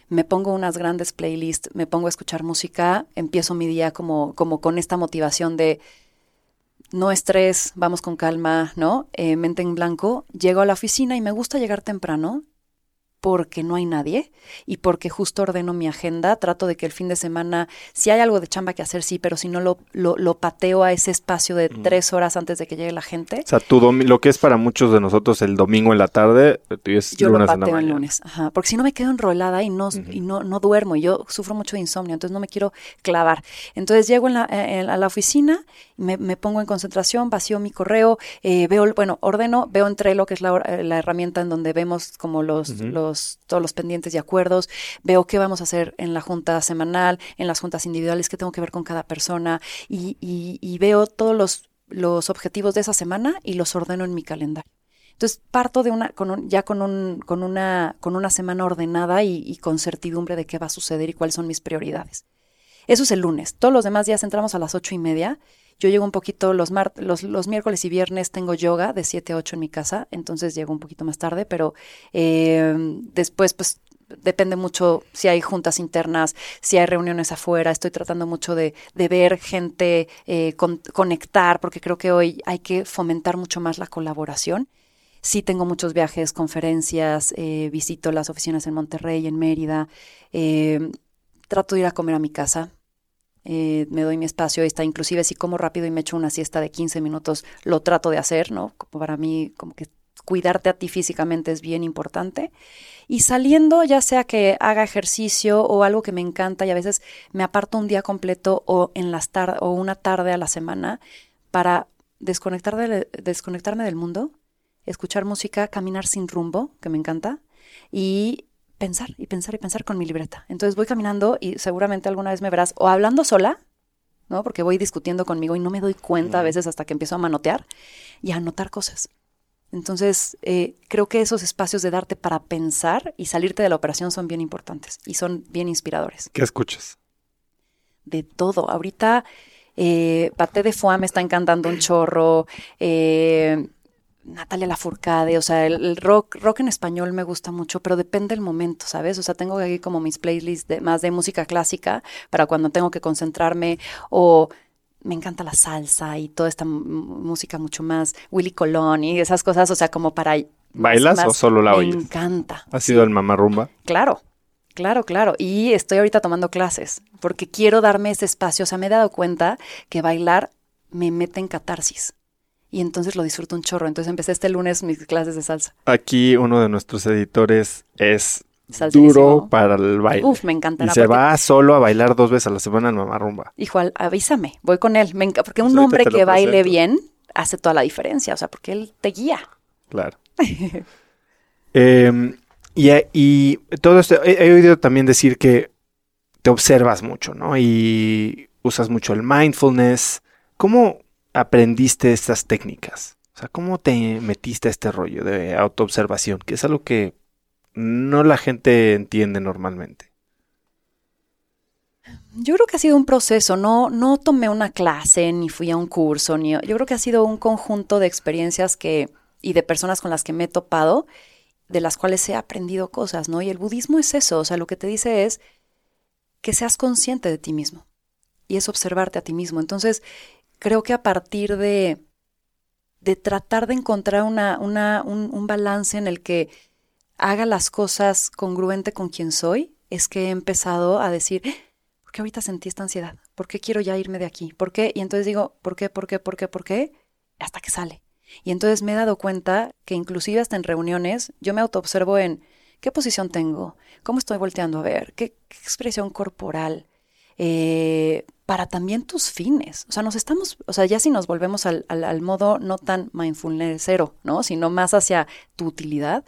me pongo unas grandes playlists, me pongo a escuchar música, empiezo mi día como, como con esta motivación de no estrés, vamos con calma, ¿no? Eh, mente en blanco. Llego a la oficina y me gusta llegar temprano porque no hay nadie y porque justo ordeno mi agenda, trato de que el fin de semana, si hay algo de chamba que hacer, sí, pero si no lo, lo, pateo a ese espacio de tres horas antes de que llegue la gente. O sea, tu lo que es para muchos de nosotros el domingo en la tarde, es yo lo pateo el lunes, ajá, porque si no me quedo enrolada y no, y no, no duermo, y yo sufro mucho de insomnio, entonces no me quiero clavar. Entonces llego en la, a la oficina, me, me, pongo en concentración, vacío mi correo, eh, veo, bueno, ordeno, veo entre lo que es la, la herramienta en donde vemos como los, los todos los pendientes y acuerdos, veo qué vamos a hacer en la junta semanal, en las juntas individuales, qué tengo que ver con cada persona y, veo todos los, los objetivos de esa semana y los ordeno en mi calendario. Entonces parto de una, con ya con, un, con, una, con una semana ordenada y, y, con certidumbre de qué va a suceder y cuáles son mis prioridades. Eso es el lunes. Todos los demás días entramos a las ocho y media yo llego un poquito los, los, miércoles y viernes tengo yoga de 7 a 8 en mi casa, entonces llego un poquito más tarde, pero eh, después pues depende mucho si hay juntas internas, si hay reuniones afuera. Estoy tratando mucho de, de ver gente, eh, conectar, porque creo que hoy hay que fomentar mucho más la colaboración. Sí tengo muchos viajes, conferencias, eh, visito las oficinas en Monterrey, en Mérida. trato de ir a comer a mi casa. Eh, me doy mi espacio, está inclusive si como rápido y me echo una siesta de 15 minutos, lo trato de hacer, ¿no? Como para mí, como que cuidarte a ti físicamente es bien importante. Y saliendo, ya sea que haga ejercicio o algo que me encanta y a veces me aparto un día completo o, en las o una tarde a la semana para desconectar de, desconectarme del mundo, escuchar música, caminar sin rumbo, que me encanta, y pensar y pensar y pensar con mi libreta. Entonces voy caminando y seguramente alguna vez me verás o hablando sola, ¿no? Porque voy discutiendo conmigo y no me doy cuenta a veces hasta que empiezo a manotear y a anotar cosas. Entonces, eh, creo que esos espacios de darte para pensar y salirte de la operación son bien importantes y son bien inspiradores. ¿Qué escuchas? De todo. Ahorita, eh, Pate de Foie me está encantando un chorro. Eh, Natalia Lafourcade, o sea, el, rock, rock en español me gusta mucho, pero depende del momento, ¿sabes? O sea, tengo aquí como mis playlists de, más de música clásica para cuando tengo que concentrarme o me encanta la salsa y toda esta música mucho más Willy Colón y esas cosas, o sea, como para ¿Bailas o solo la oyes? Me encanta. ¿Ha sido el mamarrumba? Claro, Claro, claro. Y estoy ahorita tomando clases porque quiero darme ese espacio. O sea, me he dado cuenta que bailar me mete en catarsis. Y entonces lo disfruto un chorro. Entonces empecé este lunes mis clases de salsa. Aquí uno de nuestros editores es duro para el baile. Uf, me encanta. Y se va solo a bailar dos veces a la semana en Mamá Rumba. Igual, avísame, voy con él. Me porque un hombre que baile bien hace toda la diferencia. O sea, porque él te guía. Claro. eh, y, todo esto, he, oído también decir que te observas mucho, ¿no? Y usas mucho el mindfulness. ¿Cómo aprendiste estas técnicas? O sea, ¿cómo te metiste a este rollo de autoobservación? Que es algo que no la gente entiende normalmente. Yo creo que ha sido un proceso, no, no tomé una clase, ni fui a un curso, ni yo creo que ha sido un conjunto de experiencias que, y de personas con las que me he topado de las cuales he aprendido cosas, ¿no? Y el budismo es eso, o sea, lo que te dice es que seas consciente de ti mismo y es observarte a ti mismo. Entonces, creo que a partir de, de tratar de encontrar una, una, un, un balance en el que haga las cosas congruente con quien soy, es que he empezado a decir, ¿por qué ahorita sentí esta ansiedad? ¿Por qué quiero ya irme de aquí? ¿Por qué? Y entonces digo, ¿por qué? ¿Por qué? ¿Por qué? ¿Por qué? Hasta que sale. Y entonces me he dado cuenta que inclusive hasta en reuniones yo me autoobservo en qué posición tengo, cómo estoy volteando a ver, qué, expresión corporal, eh, para también tus fines. O sea, nos estamos, o sea, ya si nos volvemos al, al, modo no tan mindfulnessero, ¿no? Sino más hacia tu utilidad,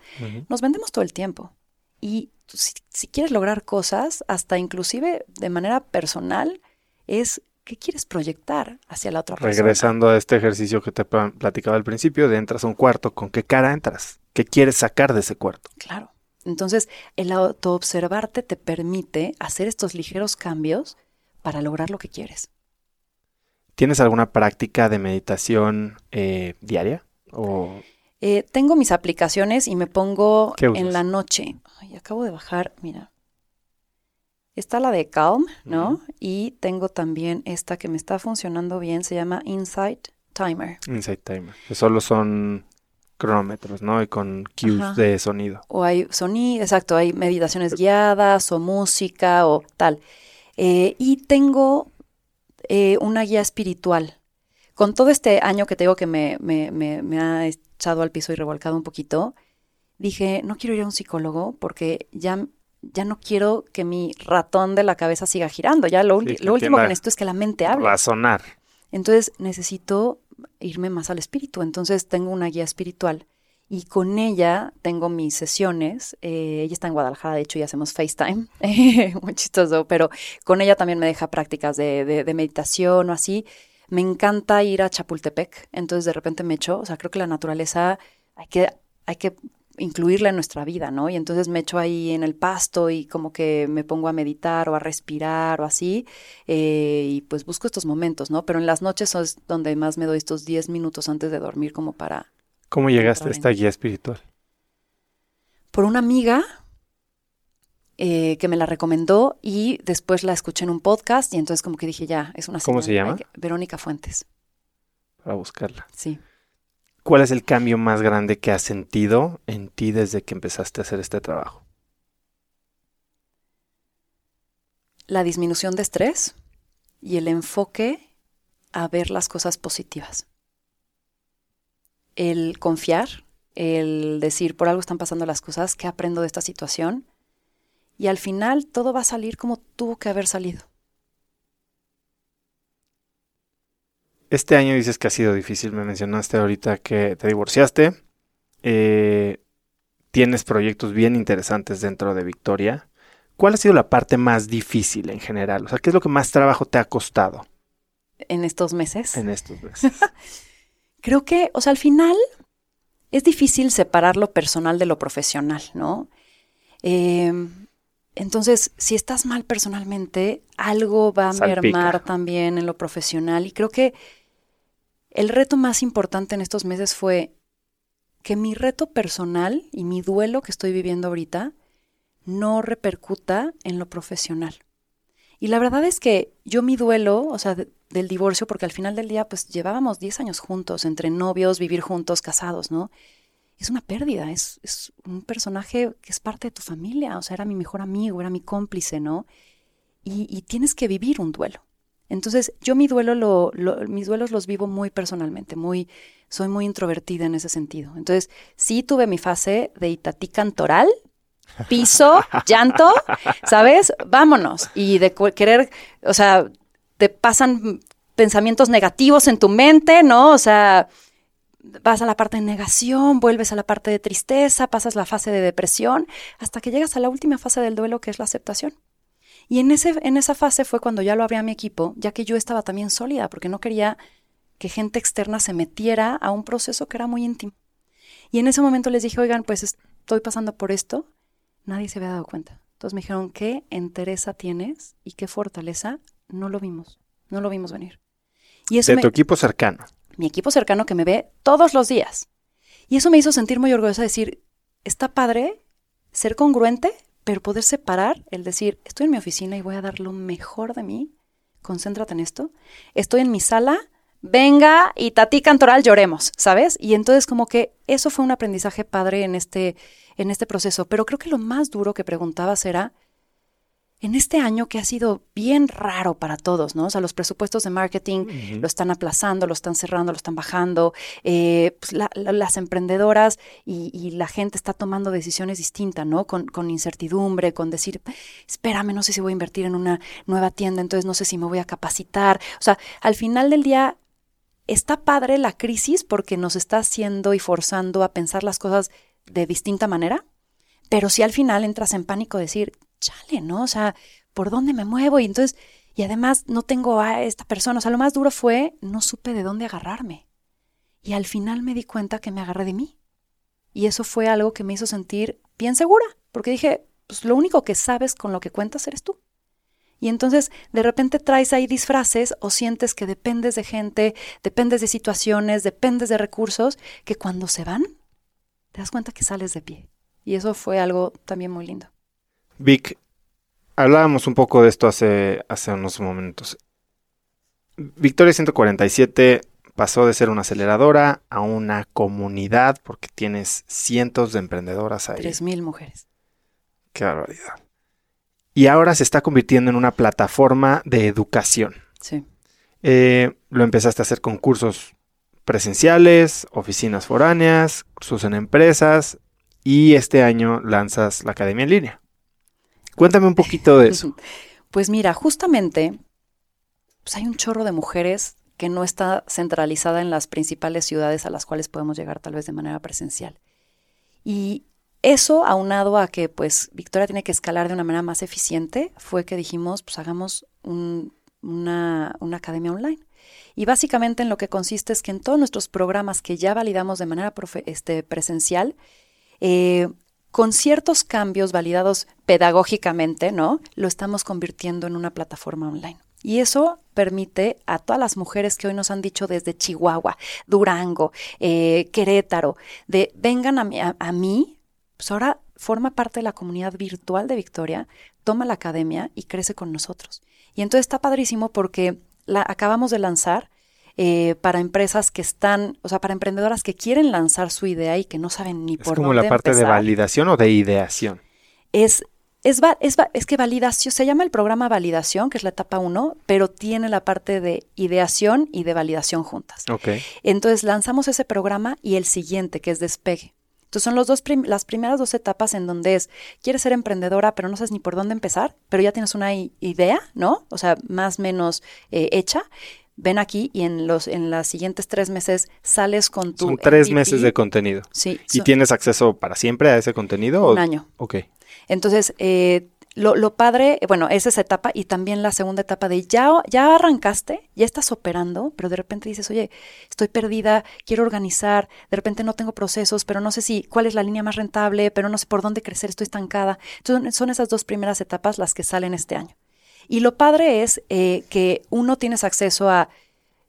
nos vendemos todo el tiempo. Y si, si, quieres lograr cosas, hasta inclusive de manera personal, es ¿qué quieres proyectar hacia la otra persona? Regresando a este ejercicio que te platicaba al principio, de entras a un cuarto, ¿con qué cara entras? ¿Qué quieres sacar de ese cuarto? Claro. Entonces, el autoobservarte te permite hacer estos ligeros cambios para lograr lo que quieres. ¿Tienes alguna práctica de meditación eh, diaria? O... Eh, tengo mis aplicaciones y me pongo en la noche. Ay, acabo de bajar, mira, Está la de Calm, ¿no? Y tengo también esta que me está funcionando bien, se llama Insight Timer. Insight Timer, que solo son cronómetros, ¿no? Y con cues de sonido. O hay sonido, exacto, hay meditaciones guiadas o música o tal. Eh, y tengo eh, una guía espiritual. Con todo este año que tengo que me, me, me, me ha echado al piso y revolcado un poquito, dije, no quiero ir a un psicólogo porque ya ya no quiero que mi ratón de la cabeza siga girando. Ya lo, último que necesito es que la mente hable. Razonar. Entonces necesito irme más al espíritu. Entonces tengo una guía espiritual y con ella tengo mis sesiones. Eh, ella está en Guadalajara, de hecho, y hacemos FaceTime. Muy chistoso, pero con ella también me deja prácticas de, de, meditación o así. Me encanta ir a Chapultepec, entonces de repente me echo, o sea, creo que la naturaleza hay que, hay que incluirla en nuestra vida, ¿no? Y entonces me echo ahí en el pasto y como que me pongo a meditar o a respirar o así, eh, y pues busco estos momentos, ¿no? Pero en las noches es donde más me doy estos 10 minutos antes de dormir como para... ¿Cómo llegaste a esta guía espiritual? Por una amiga eh, que me la recomendó y después la escuché en un podcast y entonces como que dije, ya, es una... ¿Cómo se llama? Verónica Fuentes. Para buscarla. Sí. ¿Cuál es el cambio más grande que has sentido en ti desde que empezaste a hacer este trabajo? La disminución de estrés y el enfoque a ver las cosas positivas. El confiar, el decir, por algo están pasando las cosas, ¿qué aprendo de esta situación? Y al final todo va a salir como tuvo que haber salido. Este año dices que ha sido difícil, me mencionaste ahorita que te divorciaste, eh, tienes proyectos bien interesantes dentro de Victoria. ¿Cuál ha sido la parte más difícil en general? O sea, ¿qué es lo que más trabajo te ha costado? En estos meses. En estos meses. Creo que, o sea, al final es difícil separar lo personal de lo profesional, ¿no? Eh, entonces, si estás mal personalmente, algo va a mermar también en lo profesional. Y creo que el reto más importante en estos meses fue que mi reto personal y mi duelo que estoy viviendo ahorita no repercuta en lo profesional. Y la verdad es que yo mi duelo, o sea, del divorcio, porque al final del día pues llevábamos 10 años juntos, entre novios, vivir juntos, casados, ¿no? Es una pérdida, es, es, un personaje que es parte de tu familia, o sea, era mi mejor amigo, era mi cómplice, ¿no? Y, y tienes que vivir un duelo. Entonces, yo mi duelo lo, mis duelos los vivo muy personalmente, muy, soy muy introvertida en ese sentido. Entonces, sí tuve mi fase de itatí cantoral, piso, llanto, ¿sabes? Vámonos. Y de querer, o sea, te pasan pensamientos negativos en tu mente, ¿no? O sea, vas a la parte de negación, vuelves a la parte de tristeza, pasas la fase de depresión, hasta que llegas a la última fase del duelo, que es la aceptación. Y en, ese, en esa fase fue cuando ya lo abrí a mi equipo, ya que yo estaba también sólida, porque no quería que gente externa se metiera a un proceso que era muy íntimo. Y en ese momento les dije, oigan, pues estoy pasando por esto. Nadie se había dado cuenta. Entonces me dijeron, ¿qué entereza tienes y qué fortaleza? No lo vimos, no lo vimos venir. Y eso de tu equipo cercano. Mi equipo cercano que me ve todos los días. Y eso me hizo sentir muy orgullosa de decir, está padre ser congruente pero poder separar el decir, estoy en mi oficina y voy a dar lo mejor de mí, concéntrate en esto, estoy en mi sala, venga y Tati Cantoral lloremos, ¿sabes? Y entonces como que eso fue un aprendizaje padre en este, en este proceso, pero creo que lo más duro que preguntabas era, en este año que ha sido bien raro para todos, ¿no? O sea, los presupuestos de marketing lo están aplazando, lo están cerrando, lo están bajando, eh, pues las emprendedoras y, la gente está tomando decisiones distintas, ¿no? Con, con, incertidumbre, con decir, espérame, no sé si voy a invertir en una nueva tienda, entonces no sé si me voy a capacitar. O sea, al final del día está padre la crisis porque nos está haciendo y forzando a pensar las cosas de distinta manera, pero si al final entras en pánico decir, chale, ¿no? O sea, ¿por dónde me muevo? Y entonces, y además no tengo a esta persona. O sea, lo más duro fue, no supe de dónde agarrarme. Y al final me di cuenta que me agarré de mí. Y eso fue algo que me hizo sentir bien segura, porque dije, pues lo único que sabes con lo que cuentas eres tú. Y entonces de repente traes ahí disfraces o sientes que dependes de gente, dependes de situaciones, dependes de recursos, que cuando se van, te das cuenta que sales de pie. Y eso fue algo también muy lindo. Vic, hablábamos un poco de esto hace, hace unos momentos. Victoria 147 pasó de ser una aceleradora a una comunidad porque tienes cientos de emprendedoras ahí. Tres mil mujeres. Qué barbaridad. Y ahora se está convirtiendo en una plataforma de educación. Sí. Eh, lo empezaste a hacer con cursos presenciales, oficinas foráneas, cursos en empresas y este año lanzas la academia en línea. Cuéntame un poquito de eso. Pues mira, justamente pues hay un chorro de mujeres que no está centralizada en las principales ciudades a las cuales podemos llegar tal vez de manera presencial. Y eso, aunado a que pues Victoria tiene que escalar de una manera más eficiente, fue que dijimos, pues hagamos una, academia online. Y básicamente en lo que consiste es que en todos nuestros programas que ya validamos de manera este, presencial, eh, con ciertos cambios validados pedagógicamente, ¿no? Lo estamos convirtiendo en una plataforma online. Y eso permite a todas las mujeres que hoy nos han dicho desde Chihuahua, Durango, eh, Querétaro, de vengan a mí, pues ahora forma parte de la comunidad virtual de Victoria, toma la academia y crece con nosotros. Y entonces está padrísimo porque la acabamos de lanzar eh, para empresas que están, o sea, para emprendedoras que quieren lanzar su idea y que no saben ni por dónde ¿Es como la parte de validación o de ideación? Es, es, es, es, que validación, se llama el programa validación, que es la etapa 1, pero tiene la parte de ideación y de validación juntas. Okay. Entonces lanzamos ese programa y el siguiente, que es despegue. Entonces son los dos las primeras dos etapas en donde es, quieres ser emprendedora, pero no sabes ni por dónde empezar, pero ya tienes una idea, ¿no? O sea, más o menos eh, hecha ven aquí y en los en las siguientes tres meses sales con tu Son tres meses de contenido. Sí. ¿Y tienes acceso para siempre a ese contenido? Un año. Ok. Entonces, eh, lo, lo, padre, bueno, es esa etapa y también la segunda etapa de ya, ya arrancaste, ya estás operando, pero de repente dices, oye, estoy perdida, quiero organizar, de repente no tengo procesos, pero no sé si cuál es la línea más rentable, pero no sé por dónde crecer, estoy estancada. Entonces, son esas dos primeras etapas las que salen este año. Y lo padre es eh, que uno tienes acceso a,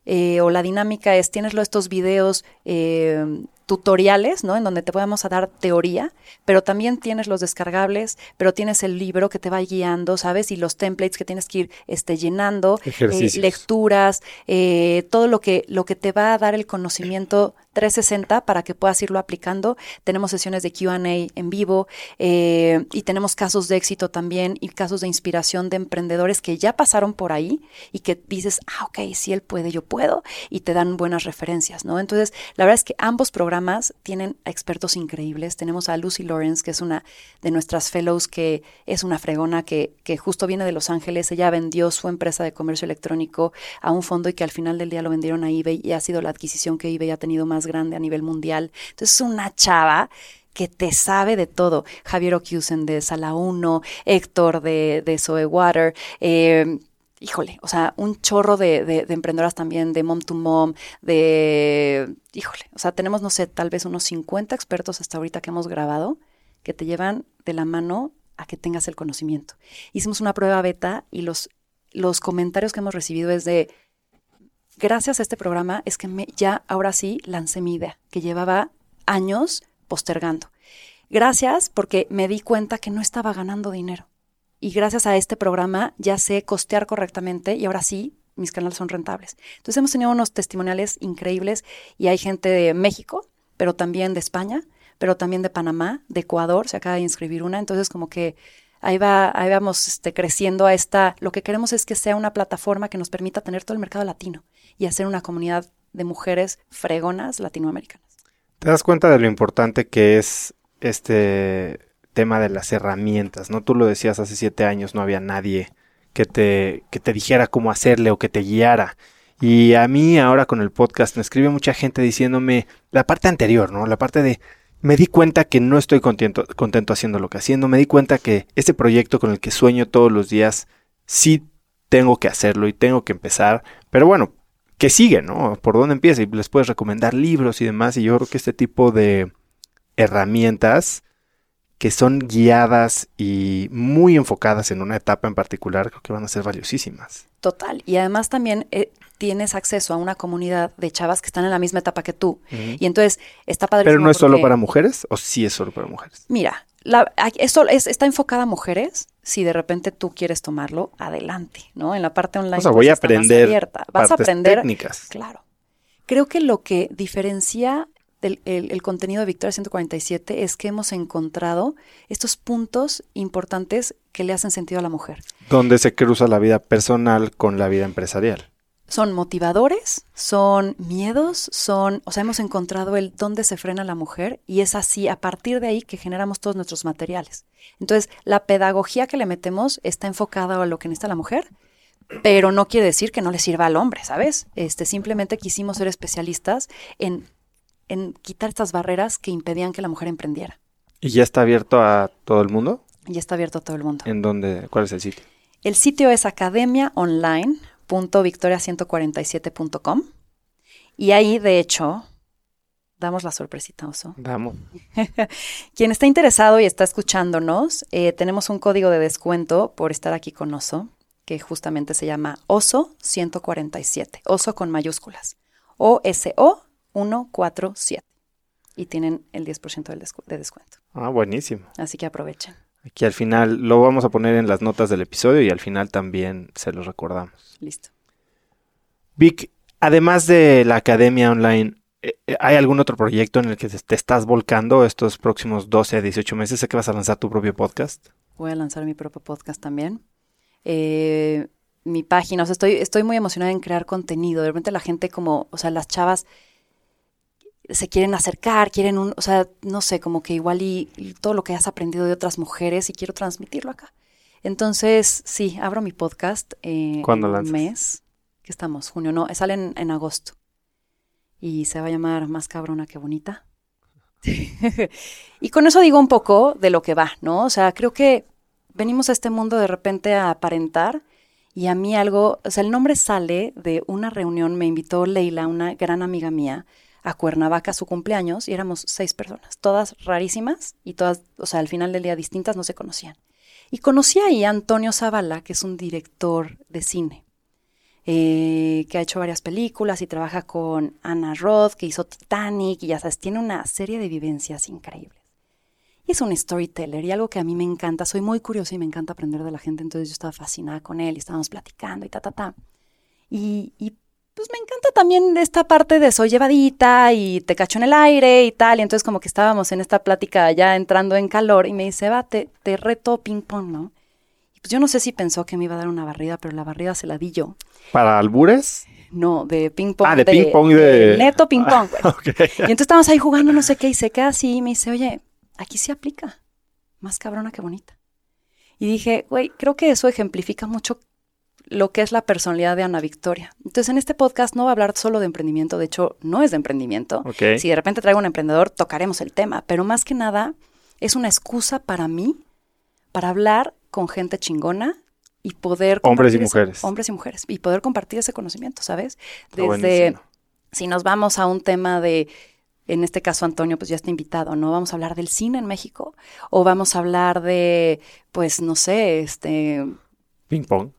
eh, o la dinámica es, tienes estos videos eh, tutoriales, ¿no? En donde te podemos dar teoría, pero también tienes los descargables, pero tienes el libro que te va guiando, ¿sabes? Y los templates que tienes que ir este, llenando, eh, lecturas, eh, todo lo que, lo que te va a dar el conocimiento 360 para que puedas irlo aplicando. Tenemos sesiones de QA en vivo eh, y tenemos casos de éxito también y casos de inspiración de emprendedores que ya pasaron por ahí y que dices, ah, ok, si él puede, yo puedo, y te dan buenas referencias, ¿no? Entonces, la verdad es que ambos programas tienen expertos increíbles. Tenemos a Lucy Lawrence, que es una de nuestras fellows, que es una fregona que, que justo viene de Los Ángeles. Ella vendió su empresa de comercio electrónico a un fondo y que al final del día lo vendieron a eBay y ha sido la adquisición que eBay ha tenido más grande a nivel mundial. Entonces es una chava que te sabe de todo. Javier Ocusen de Sala 1, Héctor de, de Zoe Water, eh, híjole, o sea, un chorro de, de, emprendedoras también, de mom to mom, de, híjole, o sea, tenemos, no sé, tal vez unos 50 expertos hasta ahorita que hemos grabado que te llevan de la mano a que tengas el conocimiento. Hicimos una prueba beta y los, los comentarios que hemos recibido es de, gracias a este programa es que me, ya ahora sí lancé mi idea, que llevaba años postergando. Gracias porque me di cuenta que no estaba ganando dinero. Y gracias a este programa ya sé costear correctamente y ahora sí mis canales son rentables. Entonces hemos tenido unos testimoniales increíbles y hay gente de México, pero también de España, pero también de Panamá, de Ecuador, se acaba de inscribir una. Entonces como que ahí va, ahí vamos este, creciendo a esta, lo que queremos es que sea una plataforma que nos permita tener todo el mercado latino y hacer una comunidad de mujeres fregonas latinoamericanas. ¿Te das cuenta de lo importante que es este tema de las herramientas? ¿No? Tú lo decías hace siete años, no había nadie que te, que te dijera cómo hacerle o que te guiara. Y a mí ahora con el podcast me escribe mucha gente diciéndome la parte anterior, ¿no? La parte de me di cuenta que no estoy contento, contento haciendo lo que haciendo, me di cuenta que este proyecto con el que sueño todos los días, sí tengo que hacerlo y tengo que empezar, pero bueno, que sigue, ¿no? ¿Por dónde empieza? Y les puedes recomendar libros y demás, y yo creo que este tipo de herramientas que son guiadas y muy enfocadas en una etapa en particular, creo que van a ser valiosísimas. Total. Y además también eh, tienes acceso a una comunidad de chavas que están en la misma etapa que tú. Y entonces está padre. ¿Pero no es solo para mujeres o sí es solo para mujeres? Mira, la, es, está enfocada a mujeres. Si de repente tú quieres tomarlo, adelante, ¿no? En la parte online. O sea, voy a pues, aprender. Vas a aprender. Técnicas. Claro. Creo que lo que diferencia el, contenido de Victoria 147 es que hemos encontrado estos puntos importantes que le hacen sentido a la mujer. Donde se cruza la vida personal con la vida empresarial. Son motivadores, son miedos, son, o sea, hemos encontrado el dónde se frena la mujer y es así, a partir de ahí que generamos todos nuestros materiales. Entonces, la pedagogía que le metemos está enfocada a lo que necesita la mujer, pero no quiere decir que no le sirva al hombre, ¿sabes? Este, simplemente quisimos ser especialistas en en quitar estas barreras que impedían que la mujer emprendiera. ¿Y ya está abierto a todo el mundo? Ya está abierto a todo el mundo. ¿En dónde? ¿Cuál es el sitio? El sitio es academiaonline.victoria147.com y ahí, de hecho, damos la sorpresita, Oso. Damos. Quien está interesado y está escuchándonos, eh, tenemos un código de descuento por estar aquí con Oso, que justamente se llama Oso 147, Oso con mayúsculas. O-S-O 147. Y tienen el 10% de descuento. Ah, buenísimo. Así que aprovechen. Aquí al final lo vamos a poner en las notas del episodio y al final también se los recordamos. Listo. Vic, además de la academia online, eh, eh, ¿hay algún otro proyecto en el que te estás volcando estos próximos 12 a 18 meses? Sé que vas a lanzar tu propio podcast. Voy a lanzar mi propio podcast también. Eh, mi página, o sea, estoy, estoy muy emocionada en crear contenido. De repente la gente como, o sea, las chavas se quieren acercar, quieren un, o sea, no sé, como que igual y, todo lo que has aprendido de otras mujeres y quiero transmitirlo acá. Entonces, sí, abro mi podcast eh, ¿Cuándo en un mes. ¿Qué estamos? Junio, no, sale en, agosto. Y se va a llamar Más cabrona que bonita. y con eso digo un poco de lo que va, ¿no? O sea, creo que venimos a este mundo de repente a aparentar y a mí algo, o sea, el nombre sale de una reunión, me invitó Leila, una gran amiga mía, a Cuernavaca su cumpleaños y éramos seis personas, todas rarísimas y todas, o sea, al final del día distintas, no se conocían. Y conocí ahí a Antonio Zavala, que es un director de cine. eh, que ha hecho varias películas y trabaja con Anna Roth, que hizo Titanic, y ya sabes, tiene una serie de vivencias increíbles. Y es un storyteller y algo que a mí me encanta, soy muy curiosa y me encanta aprender de la gente, entonces yo estaba fascinada con él y estábamos platicando y ta, ta, ta. Y, y pues me encanta también esta parte de soy llevadita y te cacho en el aire y tal. Y entonces como que estábamos en esta plática ya entrando en calor y me dice, va, te, te reto ping pong, ¿no? Y pues yo no sé si pensó que me iba a dar una barrida, pero la barrida se la di yo. ¿Para albures? No, de ping pong. Ah, de, ping pong de... Neto ping pong. Y entonces estábamos ahí jugando no sé qué y se queda así y me dice, oye, aquí sí aplica. Más cabrona que bonita. Y dije, güey, creo que eso ejemplifica mucho lo que es la personalidad de Ana Victoria. Entonces, en este podcast no va a hablar solo de emprendimiento, de hecho, no es de emprendimiento. Si de repente traigo un emprendedor, tocaremos el tema, pero más que nada es una excusa para mí para hablar con gente chingona y poder... Hombres y mujeres. hombres y mujeres. Y poder compartir ese conocimiento, ¿sabes? Desde, si nos vamos a un tema de en este caso Antonio pues ya está invitado, ¿no? Vamos a hablar del cine en México o vamos a hablar de, pues no sé, este... Ping pong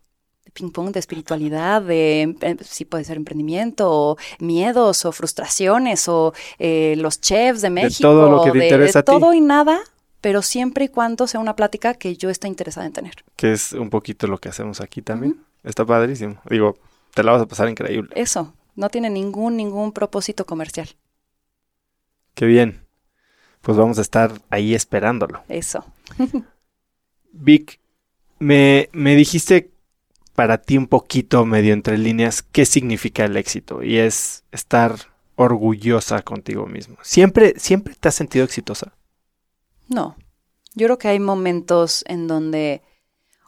ping-pong de espiritualidad, de em, sí puede ser emprendimiento, o miedos, o frustraciones, o eh, los chefs de México. De todo lo que te interesa a ti. Todo y nada, pero siempre y cuando sea una plática que yo esté interesada en tener. Que es un poquito lo que hacemos aquí también. Está padrísimo. Digo, te la vas a pasar increíble. Eso, no tiene ningún, ningún propósito comercial. Qué bien. Pues vamos a estar ahí esperándolo. Eso. Vic, me, me dijiste para ti un poquito medio entre líneas qué significa el éxito y es estar orgullosa contigo mismo. ¿Siempre, siempre te has sentido exitosa? No. Yo creo que hay momentos en donde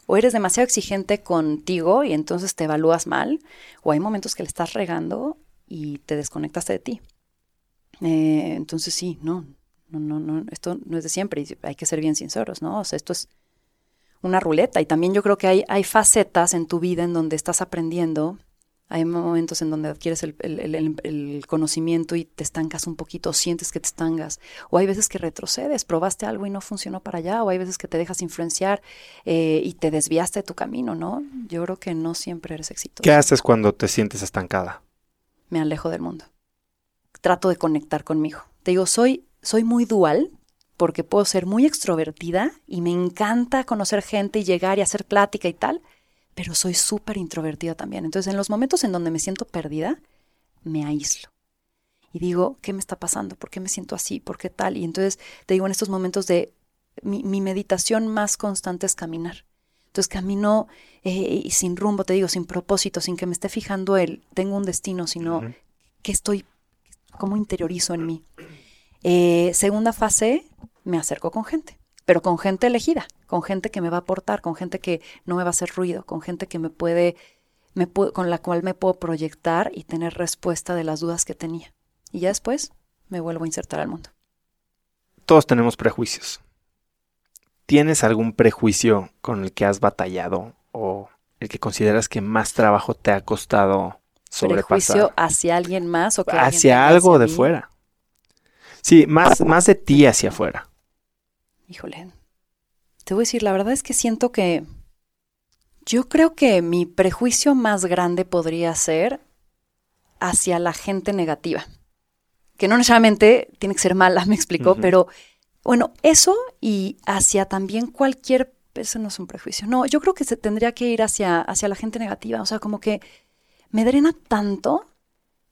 o eres demasiado exigente contigo y entonces te evalúas mal, o hay momentos que le estás regando y te desconectaste de ti. Eh, entonces sí, no, no, no, no, esto no es de siempre y hay que ser bien sinceros, ¿no? O sea, esto es una ruleta. Y también yo creo que hay, hay facetas en tu vida en donde estás aprendiendo. Hay momentos en donde adquieres el, conocimiento y te estancas un poquito, sientes que te estangas. O hay veces que retrocedes, probaste algo y no funcionó para allá. O hay veces que te dejas influenciar eh, y te desviaste de tu camino, ¿no? Yo creo que no siempre eres exitoso. ¿Qué haces cuando te sientes estancada? Me alejo del mundo. Trato de conectar conmigo. Te digo, soy, soy muy dual, porque puedo ser muy extrovertida y me encanta conocer gente y llegar y hacer plática y tal, pero soy súper introvertida también. Entonces, en los momentos en donde me siento perdida, me aíslo. Y digo, ¿qué me está pasando? ¿Por qué me siento así? ¿Por qué tal? Y entonces te digo, en estos momentos de mi, meditación más constante es caminar. Entonces camino eh, sin rumbo, te digo, sin propósito, sin que me esté fijando él, tengo un destino, sino que estoy, como interiorizo en mí. Eh, segunda fase, me acerco con gente, pero con gente elegida, con gente que me va a aportar, con gente que no me va a hacer ruido, con gente que me puede, me con la cual me puedo proyectar y tener respuesta de las dudas que tenía. Y ya después me vuelvo a insertar al mundo. Todos tenemos prejuicios. ¿Tienes algún prejuicio con el que has batallado o el que consideras que más trabajo te ha costado sobrepasar? ¿Prejuicio hacia alguien más o que hacia algo de fuera? Sí, más, más de ti hacia afuera. Híjole. Te voy a decir, la verdad es que siento que yo creo que mi prejuicio más grande podría ser hacia la gente negativa. Que no necesariamente tiene que ser mala, me explicó, pero bueno, eso y hacia también cualquier, eso no es un prejuicio. No, yo creo que se tendría que ir hacia, hacia la gente negativa. O sea, como que me drena tanto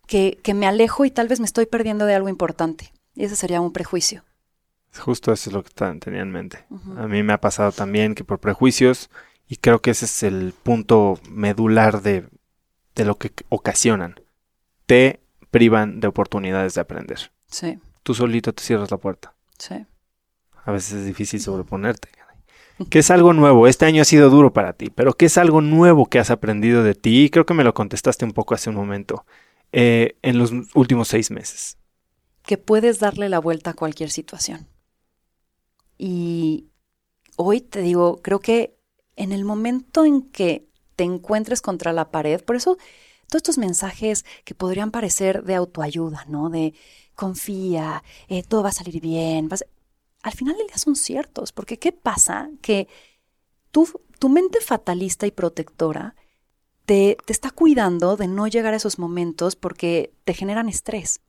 que, que me alejo y tal vez me estoy perdiendo de algo importante. Y ese sería un prejuicio. Justo eso es lo que tenía en mente. A mí me ha pasado también que por prejuicios, y creo que ese es el punto medular de, de lo que ocasionan, te privan de oportunidades de aprender. Sí. Tú solito te cierras la puerta. Sí. A veces es difícil sobreponerte. ¿Qué es algo nuevo? Este año ha sido duro para ti, pero ¿qué es algo nuevo que has aprendido de ti? Creo que me lo contestaste un poco hace un momento. Eh, en los últimos seis meses que puedes darle la vuelta a cualquier situación. Y hoy te digo, creo que en el momento en que te encuentres contra la pared, por eso todos estos mensajes que podrían parecer de autoayuda, ¿no? De confía, eh, todo va a salir bien, al final del día son ciertos, porque ¿qué pasa? Que tu, tu mente fatalista y protectora te, te está cuidando de no llegar a esos momentos porque te generan estrés.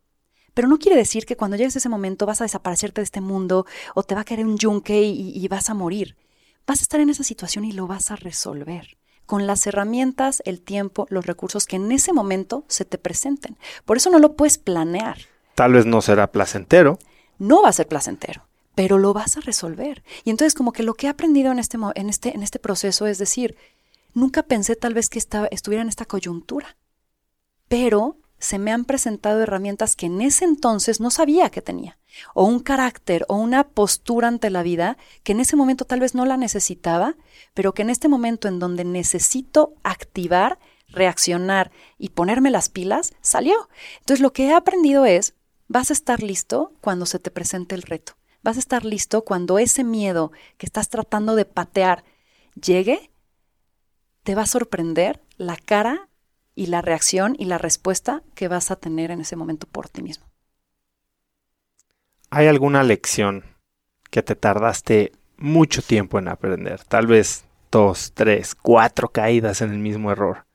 Pero no quiere decir que cuando llegues a ese momento vas a desaparecerte de este mundo o te va a caer un yunque y, y vas a morir. Vas a estar en esa situación y lo vas a resolver con las herramientas, el tiempo, los recursos que en ese momento se te presenten. Por eso no lo puedes planear. Tal vez no será placentero. No va a ser placentero, pero lo vas a resolver. Y entonces como que lo que he aprendido en este, en este, en este proceso es decir, nunca pensé tal vez que estaba, estuviera en esta coyuntura, pero se me han presentado herramientas que en ese entonces no sabía que tenía, o un carácter o una postura ante la vida que en ese momento tal vez no la necesitaba, pero que en este momento en donde necesito activar, reaccionar y ponerme las pilas, salió. Entonces lo que he aprendido es, vas a estar listo cuando se te presente el reto, vas a estar listo cuando ese miedo que estás tratando de patear llegue, te va a sorprender la cara y la reacción y la respuesta que vas a tener en ese momento por ti mismo. ¿Hay alguna lección que te tardaste mucho tiempo en aprender? Tal vez dos, tres, cuatro caídas en el mismo error,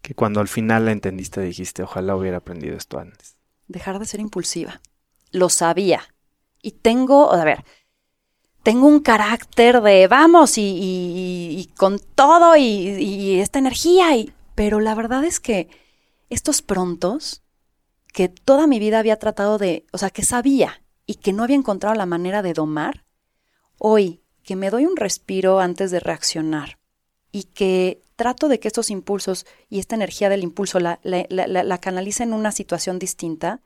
que cuando al final la entendiste dijiste, ojalá hubiera aprendido esto antes. Dejar de ser impulsiva. Lo sabía. Y tengo, a ver, tengo un carácter de vamos y, y, y con todo y, y, esta energía y pero la verdad es que estos prontos, que toda mi vida había tratado de, o sea, que sabía y que no había encontrado la manera de domar, hoy que me doy un respiro antes de reaccionar y que trato de que estos impulsos y esta energía del impulso la, canalice en una situación distinta,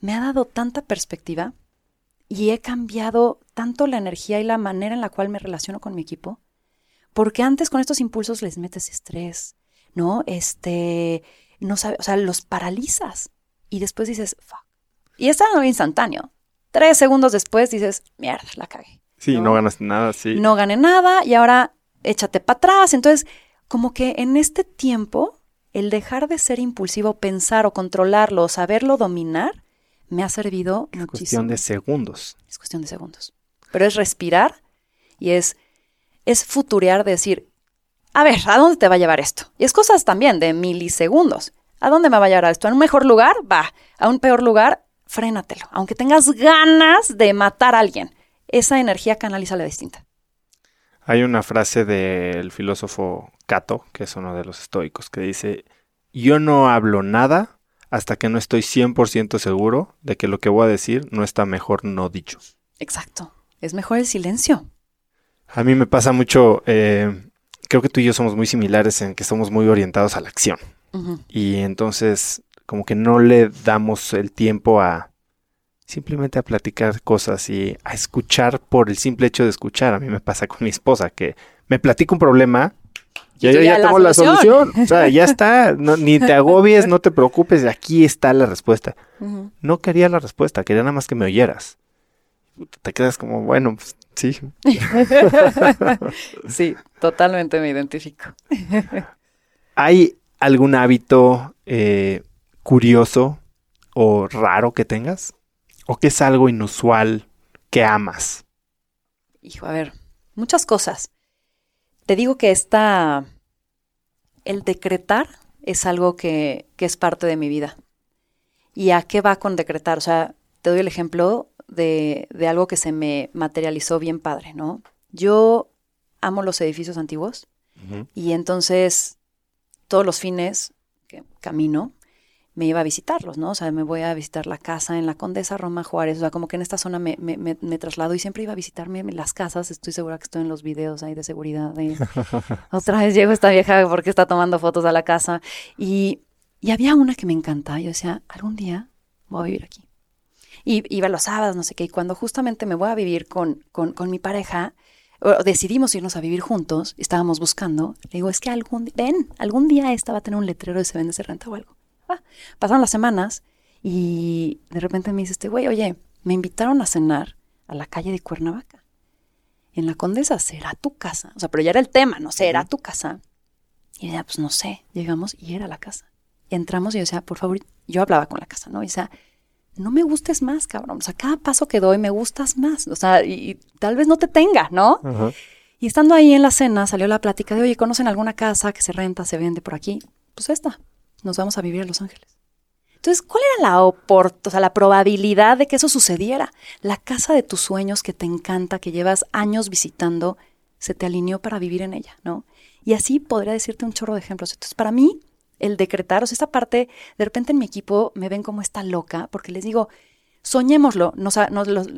me ha dado tanta perspectiva y he cambiado tanto la energía y la manera en la cual me relaciono con mi equipo, porque antes con estos impulsos les metes estrés, ¿no? Este, no sabe, o sea, los paralizas y después dices, fuck. Y es algo instantáneo. Tres segundos después dices, mierda, la cagué. Sí, no, no ganas nada, sí. No gané nada y ahora échate para atrás. Entonces, como que en este tiempo, el dejar de ser impulsivo, pensar o controlarlo o saberlo dominar, me ha servido es muchísimo. cuestión de segundos. Es cuestión de segundos. Pero es respirar y es, es futurear, de decir, a ver, ¿a dónde te va a llevar esto? Y es cosas también de milisegundos. ¿A dónde me va a llevar esto? ¿A un mejor lugar? Va. ¿A un peor lugar? Frénatelo. Aunque tengas ganas de matar a alguien, esa energía canalízala distinta. Hay una frase del filósofo Cato, que es uno de los estoicos, que dice, yo no hablo nada hasta que no estoy 100% seguro de que lo que voy a decir no está mejor no dicho. Exacto. Es mejor el silencio. A mí me pasa mucho, eh, creo que tú y yo somos muy similares en que somos muy orientados a la acción. Uh -huh. Y entonces como que no le damos el tiempo a simplemente a platicar cosas y a escuchar por el simple hecho de escuchar. A mí me pasa con mi esposa que me platica un problema y yo ya, ya tengo la solución. O sea, ya está. No, ni te agobies, no te preocupes. Aquí está la respuesta. Uh -huh. No quería la respuesta, quería nada más que me oyeras. Te quedas como, bueno, pues, sí. sí, totalmente me identifico. ¿Hay algún hábito eh, curioso o raro que tengas? ¿O que es algo inusual que amas? Hijo, a ver, muchas cosas. Te digo que esta. El decretar es algo que, que es parte de mi vida. ¿Y a qué va con decretar? O sea, te doy el ejemplo de, de, algo que se me materializó bien padre, ¿no? Yo amo los edificios antiguos uh -huh. y entonces todos los fines que camino me iba a visitarlos, ¿no? O sea, me voy a visitar la casa en la Condesa Roma Juárez, o sea, como que en esta zona me, me, me, me traslado y siempre iba a visitarme las casas, estoy segura que estoy en los videos ahí de seguridad. De, otra vez llego esta vieja porque está tomando fotos a la casa y, y había una que me encantaba, yo decía, algún día voy a vivir aquí. Y iba los sábados, no sé qué, y cuando justamente me voy a vivir con, con, con mi pareja, decidimos irnos a vivir juntos, estábamos buscando, le digo, es que algún, ven, algún día esta va a tener un letrero de se vende, se renta o algo. Ah, pasaron las semanas y de repente me dice este güey, oye, me invitaron a cenar a la calle de Cuernavaca. En la Condesa, ¿será tu casa? O sea, pero ya era el tema, no sé, ¿era tu casa? Y ella, pues no sé, llegamos y era la casa. Entramos y yo decía, por favor, yo hablaba con la casa, ¿no? Y decía, no me gustes más, cabrón. O sea, cada paso que doy me gustas más. O sea, y, y tal vez no te tenga, ¿no? Uh -huh. Y estando ahí en la cena salió la plática de, oye, ¿conocen alguna casa que se renta, se vende por aquí? Pues esta, nos vamos a vivir a Los Ángeles. Entonces, ¿cuál era la, o sea, la probabilidad de que eso sucediera? La casa de tus sueños que te encanta, que llevas años visitando, se te alineó para vivir en ella, ¿no? Y así podría decirte un chorro de ejemplos. Entonces, para mí, el decretar, o sea, esta parte, de repente en mi equipo me ven como esta loca, porque les digo, soñémoslo. Nos,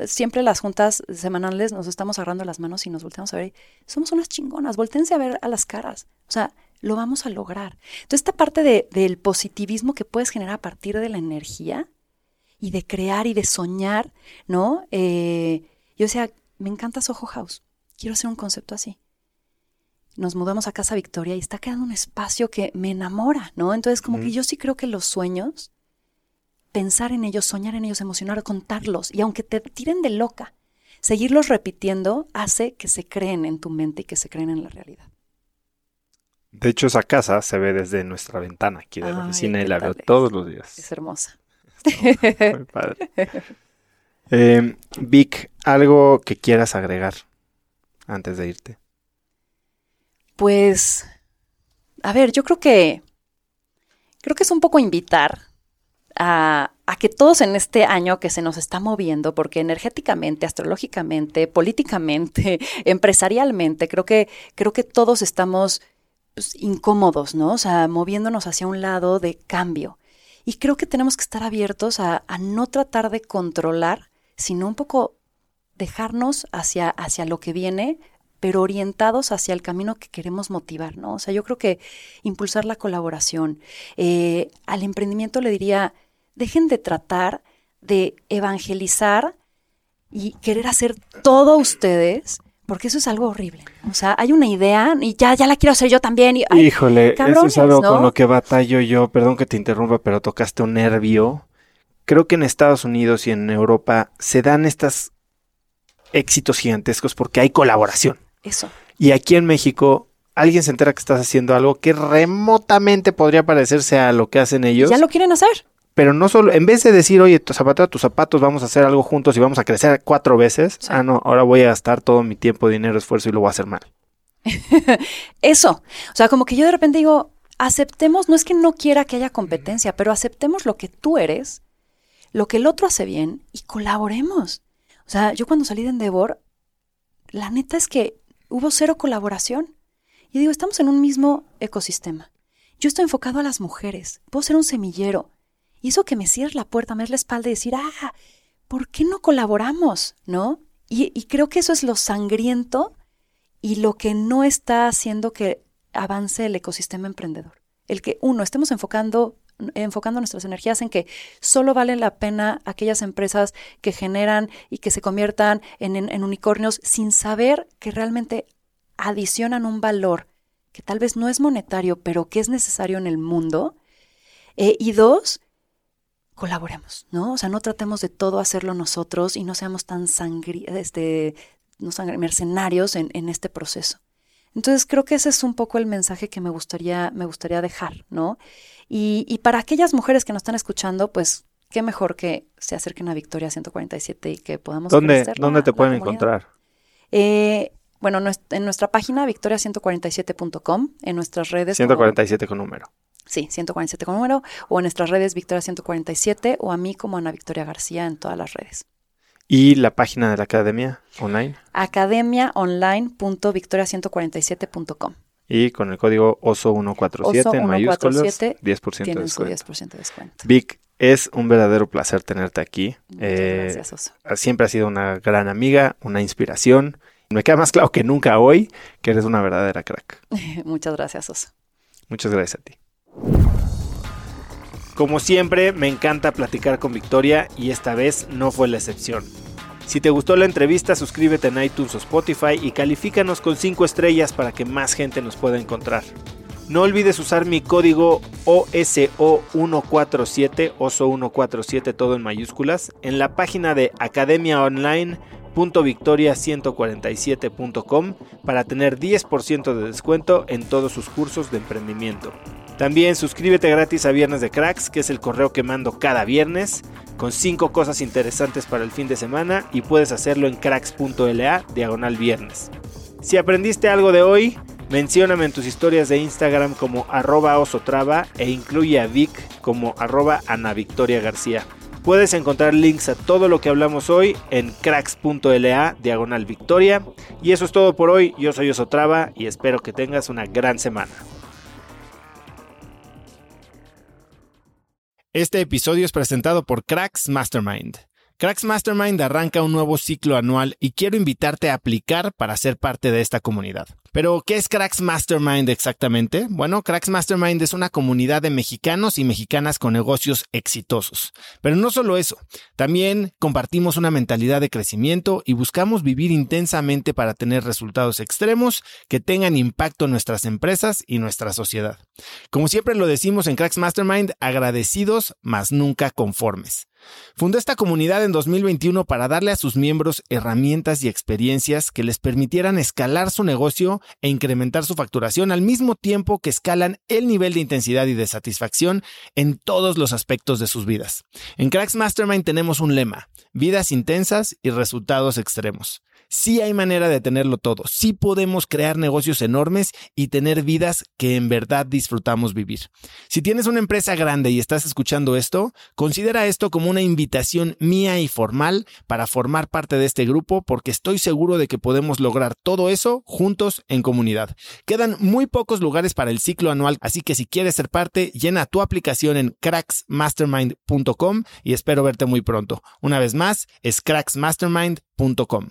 siempre las juntas semanales nos estamos agarrando las manos y nos volteamos a ver. Somos unas chingonas, voltense a ver a las caras. O sea, lo vamos a lograr. Entonces, esta parte de, del positivismo que puedes generar a partir de la energía y de crear y de soñar, ¿no? Eh, yo decía, me encanta Soho House. Quiero hacer un concepto así nos mudamos a Casa Victoria y está quedando un espacio que me enamora, ¿no? Entonces, como que yo sí creo que los sueños, pensar en ellos, soñar en ellos, emocionar, contarlos, y aunque te tiren de loca, seguirlos repitiendo hace que se creen en tu mente y que se creen en la realidad. De hecho, esa casa se ve desde nuestra ventana aquí de la oficina y la veo todos los días. Es hermosa. Muy padre. Eh, Vic, ¿algo que quieras agregar antes de irte? Pues, a ver, yo creo que, creo que es un poco invitar a, a, que todos en este año que se nos está moviendo, porque energéticamente, astrológicamente, políticamente, empresarialmente, creo que, creo que todos estamos pues, incómodos, ¿no? O sea, moviéndonos hacia un lado de cambio. Y creo que tenemos que estar abiertos a, a no tratar de controlar, sino un poco dejarnos hacia, hacia lo que viene, pero orientados hacia el camino que queremos motivar, ¿no? O sea, yo creo que impulsar la colaboración. Eh, al emprendimiento le diría, dejen de tratar de evangelizar y querer hacer todo ustedes, porque eso es algo horrible. O sea, hay una idea y ya, ya la quiero hacer yo también. Y, Híjole, eso es algo con lo que batallo yo. Perdón que te interrumpa, pero tocaste un nervio. Creo que en Estados Unidos y en Europa se dan estos éxitos gigantescos porque hay colaboración. Eso. Y aquí en México, alguien se entera que estás haciendo algo que remotamente podría parecerse a lo que hacen ellos. Ya lo quieren hacer. Pero no solo, en vez de decir, oye, tu zapatero, tus zapatos, vamos a hacer algo juntos y vamos a crecer cuatro veces. Ah, no, ahora voy a gastar todo mi tiempo, dinero, esfuerzo y lo voy a hacer mal. Eso. O sea, como que yo de repente digo, aceptemos, no es que no quiera que haya competencia, pero aceptemos lo que tú eres, lo que el otro hace bien y colaboremos. O sea, yo cuando salí de Endeavor, la neta es que hubo cero colaboración. Y digo, estamos en un mismo ecosistema. Yo estoy enfocado a las mujeres, puedo ser un semillero. Y eso que me cierre la puerta, me es la espalda y decir, ah, ¿por qué no colaboramos? ¿No? Y, y creo que eso es lo sangriento y lo que no está haciendo que avance el ecosistema emprendedor. El que, uno, estemos enfocando enfocando nuestras energías en que solo valen la pena aquellas empresas que generan y que se conviertan en, unicornios sin saber que realmente adicionan un valor que tal vez no es monetario, pero que es necesario en el mundo. Eh, y dos, colaboremos, ¿no? O sea, no tratemos de todo hacerlo nosotros y no seamos tan sangri este, mercenarios en, en, este proceso. Entonces creo que ese es un poco el mensaje que me gustaría, me gustaría dejar, ¿no? Y, para aquellas mujeres que nos están escuchando, pues qué mejor que se acerquen a Victoria 147 y que podamos ¿Dónde, ¿dónde te pueden encontrar? Eh, bueno, en nuestra página victoria147.com, en nuestras redes. 147 con número. Sí, 147 con número, o en nuestras redes Victoria 147, o a mí como Ana Victoria García en todas las redes. ¿Y la página de la academia online? academiaonline.victoria147.com. Y con el código OSO147 en mayúsculas, 10% de descuento. 10% de descuento. Vic, es un verdadero placer tenerte aquí. Eh, gracias, Oso. Siempre has sido una gran amiga, una inspiración. Me queda más claro que nunca hoy que eres una verdadera crack. Muchas gracias, Oso. Muchas gracias a ti. Como siempre, me encanta platicar con Victoria y esta vez no fue la excepción. Si te gustó la entrevista, suscríbete en iTunes o Spotify y califícanos con 5 estrellas para que más gente nos pueda encontrar. No olvides usar mi código OSO147, OSO147 todo en mayúsculas, en la página de academiaonline.victoria147.com para tener 10% de descuento en todos sus cursos de emprendimiento. También suscríbete gratis a Viernes de Cracks, que es el correo que mando cada viernes, con 5 cosas interesantes para el fin de semana y puedes hacerlo en cracks.la diagonal viernes. Si aprendiste algo de hoy, mencióname en tus historias de Instagram como arroba osotrava e incluye a Vic como arroba Ana Victoria García. Puedes encontrar links a todo lo que hablamos hoy en cracks.la diagonal victoria. Y eso es todo por hoy. Yo soy Osotrava y espero que tengas una gran semana. Este episodio es presentado por Cracks Mastermind. Cracks Mastermind arranca un nuevo ciclo anual y quiero invitarte a aplicar para ser parte de esta comunidad. Pero, ¿qué es Cracks Mastermind exactamente? Bueno, Cracks Mastermind es una comunidad de mexicanos y mexicanas con negocios exitosos. Pero no solo eso, también compartimos una mentalidad de crecimiento y buscamos vivir intensamente para tener resultados extremos que tengan impacto en nuestras empresas y nuestra sociedad. Como siempre lo decimos en Cracks Mastermind, agradecidos, mas nunca conformes. Fundó esta comunidad en 2021 para darle a sus miembros herramientas y experiencias que les permitieran escalar su negocio e incrementar su facturación al mismo tiempo que escalan el nivel de intensidad y de satisfacción en todos los aspectos de sus vidas. En Cracks Mastermind tenemos un lema, vidas intensas y resultados extremos. Sí hay manera de tenerlo todo, sí podemos crear negocios enormes y tener vidas que en verdad disfrutamos vivir. Si tienes una empresa grande y estás escuchando esto, considera esto como una invitación mía y formal para formar parte de este grupo porque estoy seguro de que podemos lograr todo eso juntos en comunidad. Quedan muy pocos lugares para el ciclo anual, así que si quieres ser parte, llena tu aplicación en cracksmastermind.com y espero verte muy pronto. Una vez más, es cracksmastermind.com.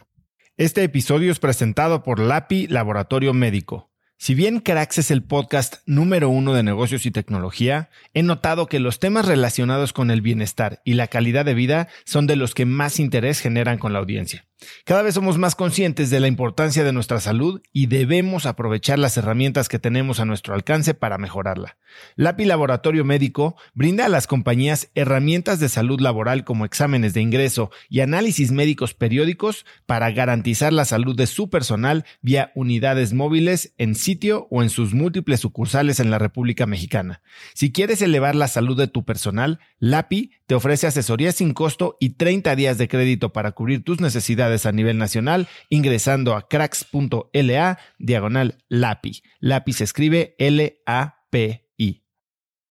Este episodio es presentado por LAPI Laboratorio Médico. Si bien Cracks es el podcast número uno de negocios y tecnología, he notado que los temas relacionados con el bienestar y la calidad de vida son de los que más interés generan con la audiencia. Cada vez somos más conscientes de la importancia de nuestra salud y debemos aprovechar las herramientas que tenemos a nuestro alcance para mejorarla. LAPI Laboratorio Médico brinda a las compañías herramientas de salud laboral como exámenes de ingreso y análisis médicos periódicos para garantizar la salud de su personal vía unidades móviles en sitio o en sus múltiples sucursales en la República Mexicana. Si quieres elevar la salud de tu personal, LAPI te ofrece asesoría sin costo y 30 días de crédito para cubrir tus necesidades a nivel nacional ingresando a cracks.la diagonal LAPI. LAPI se escribe L-A-P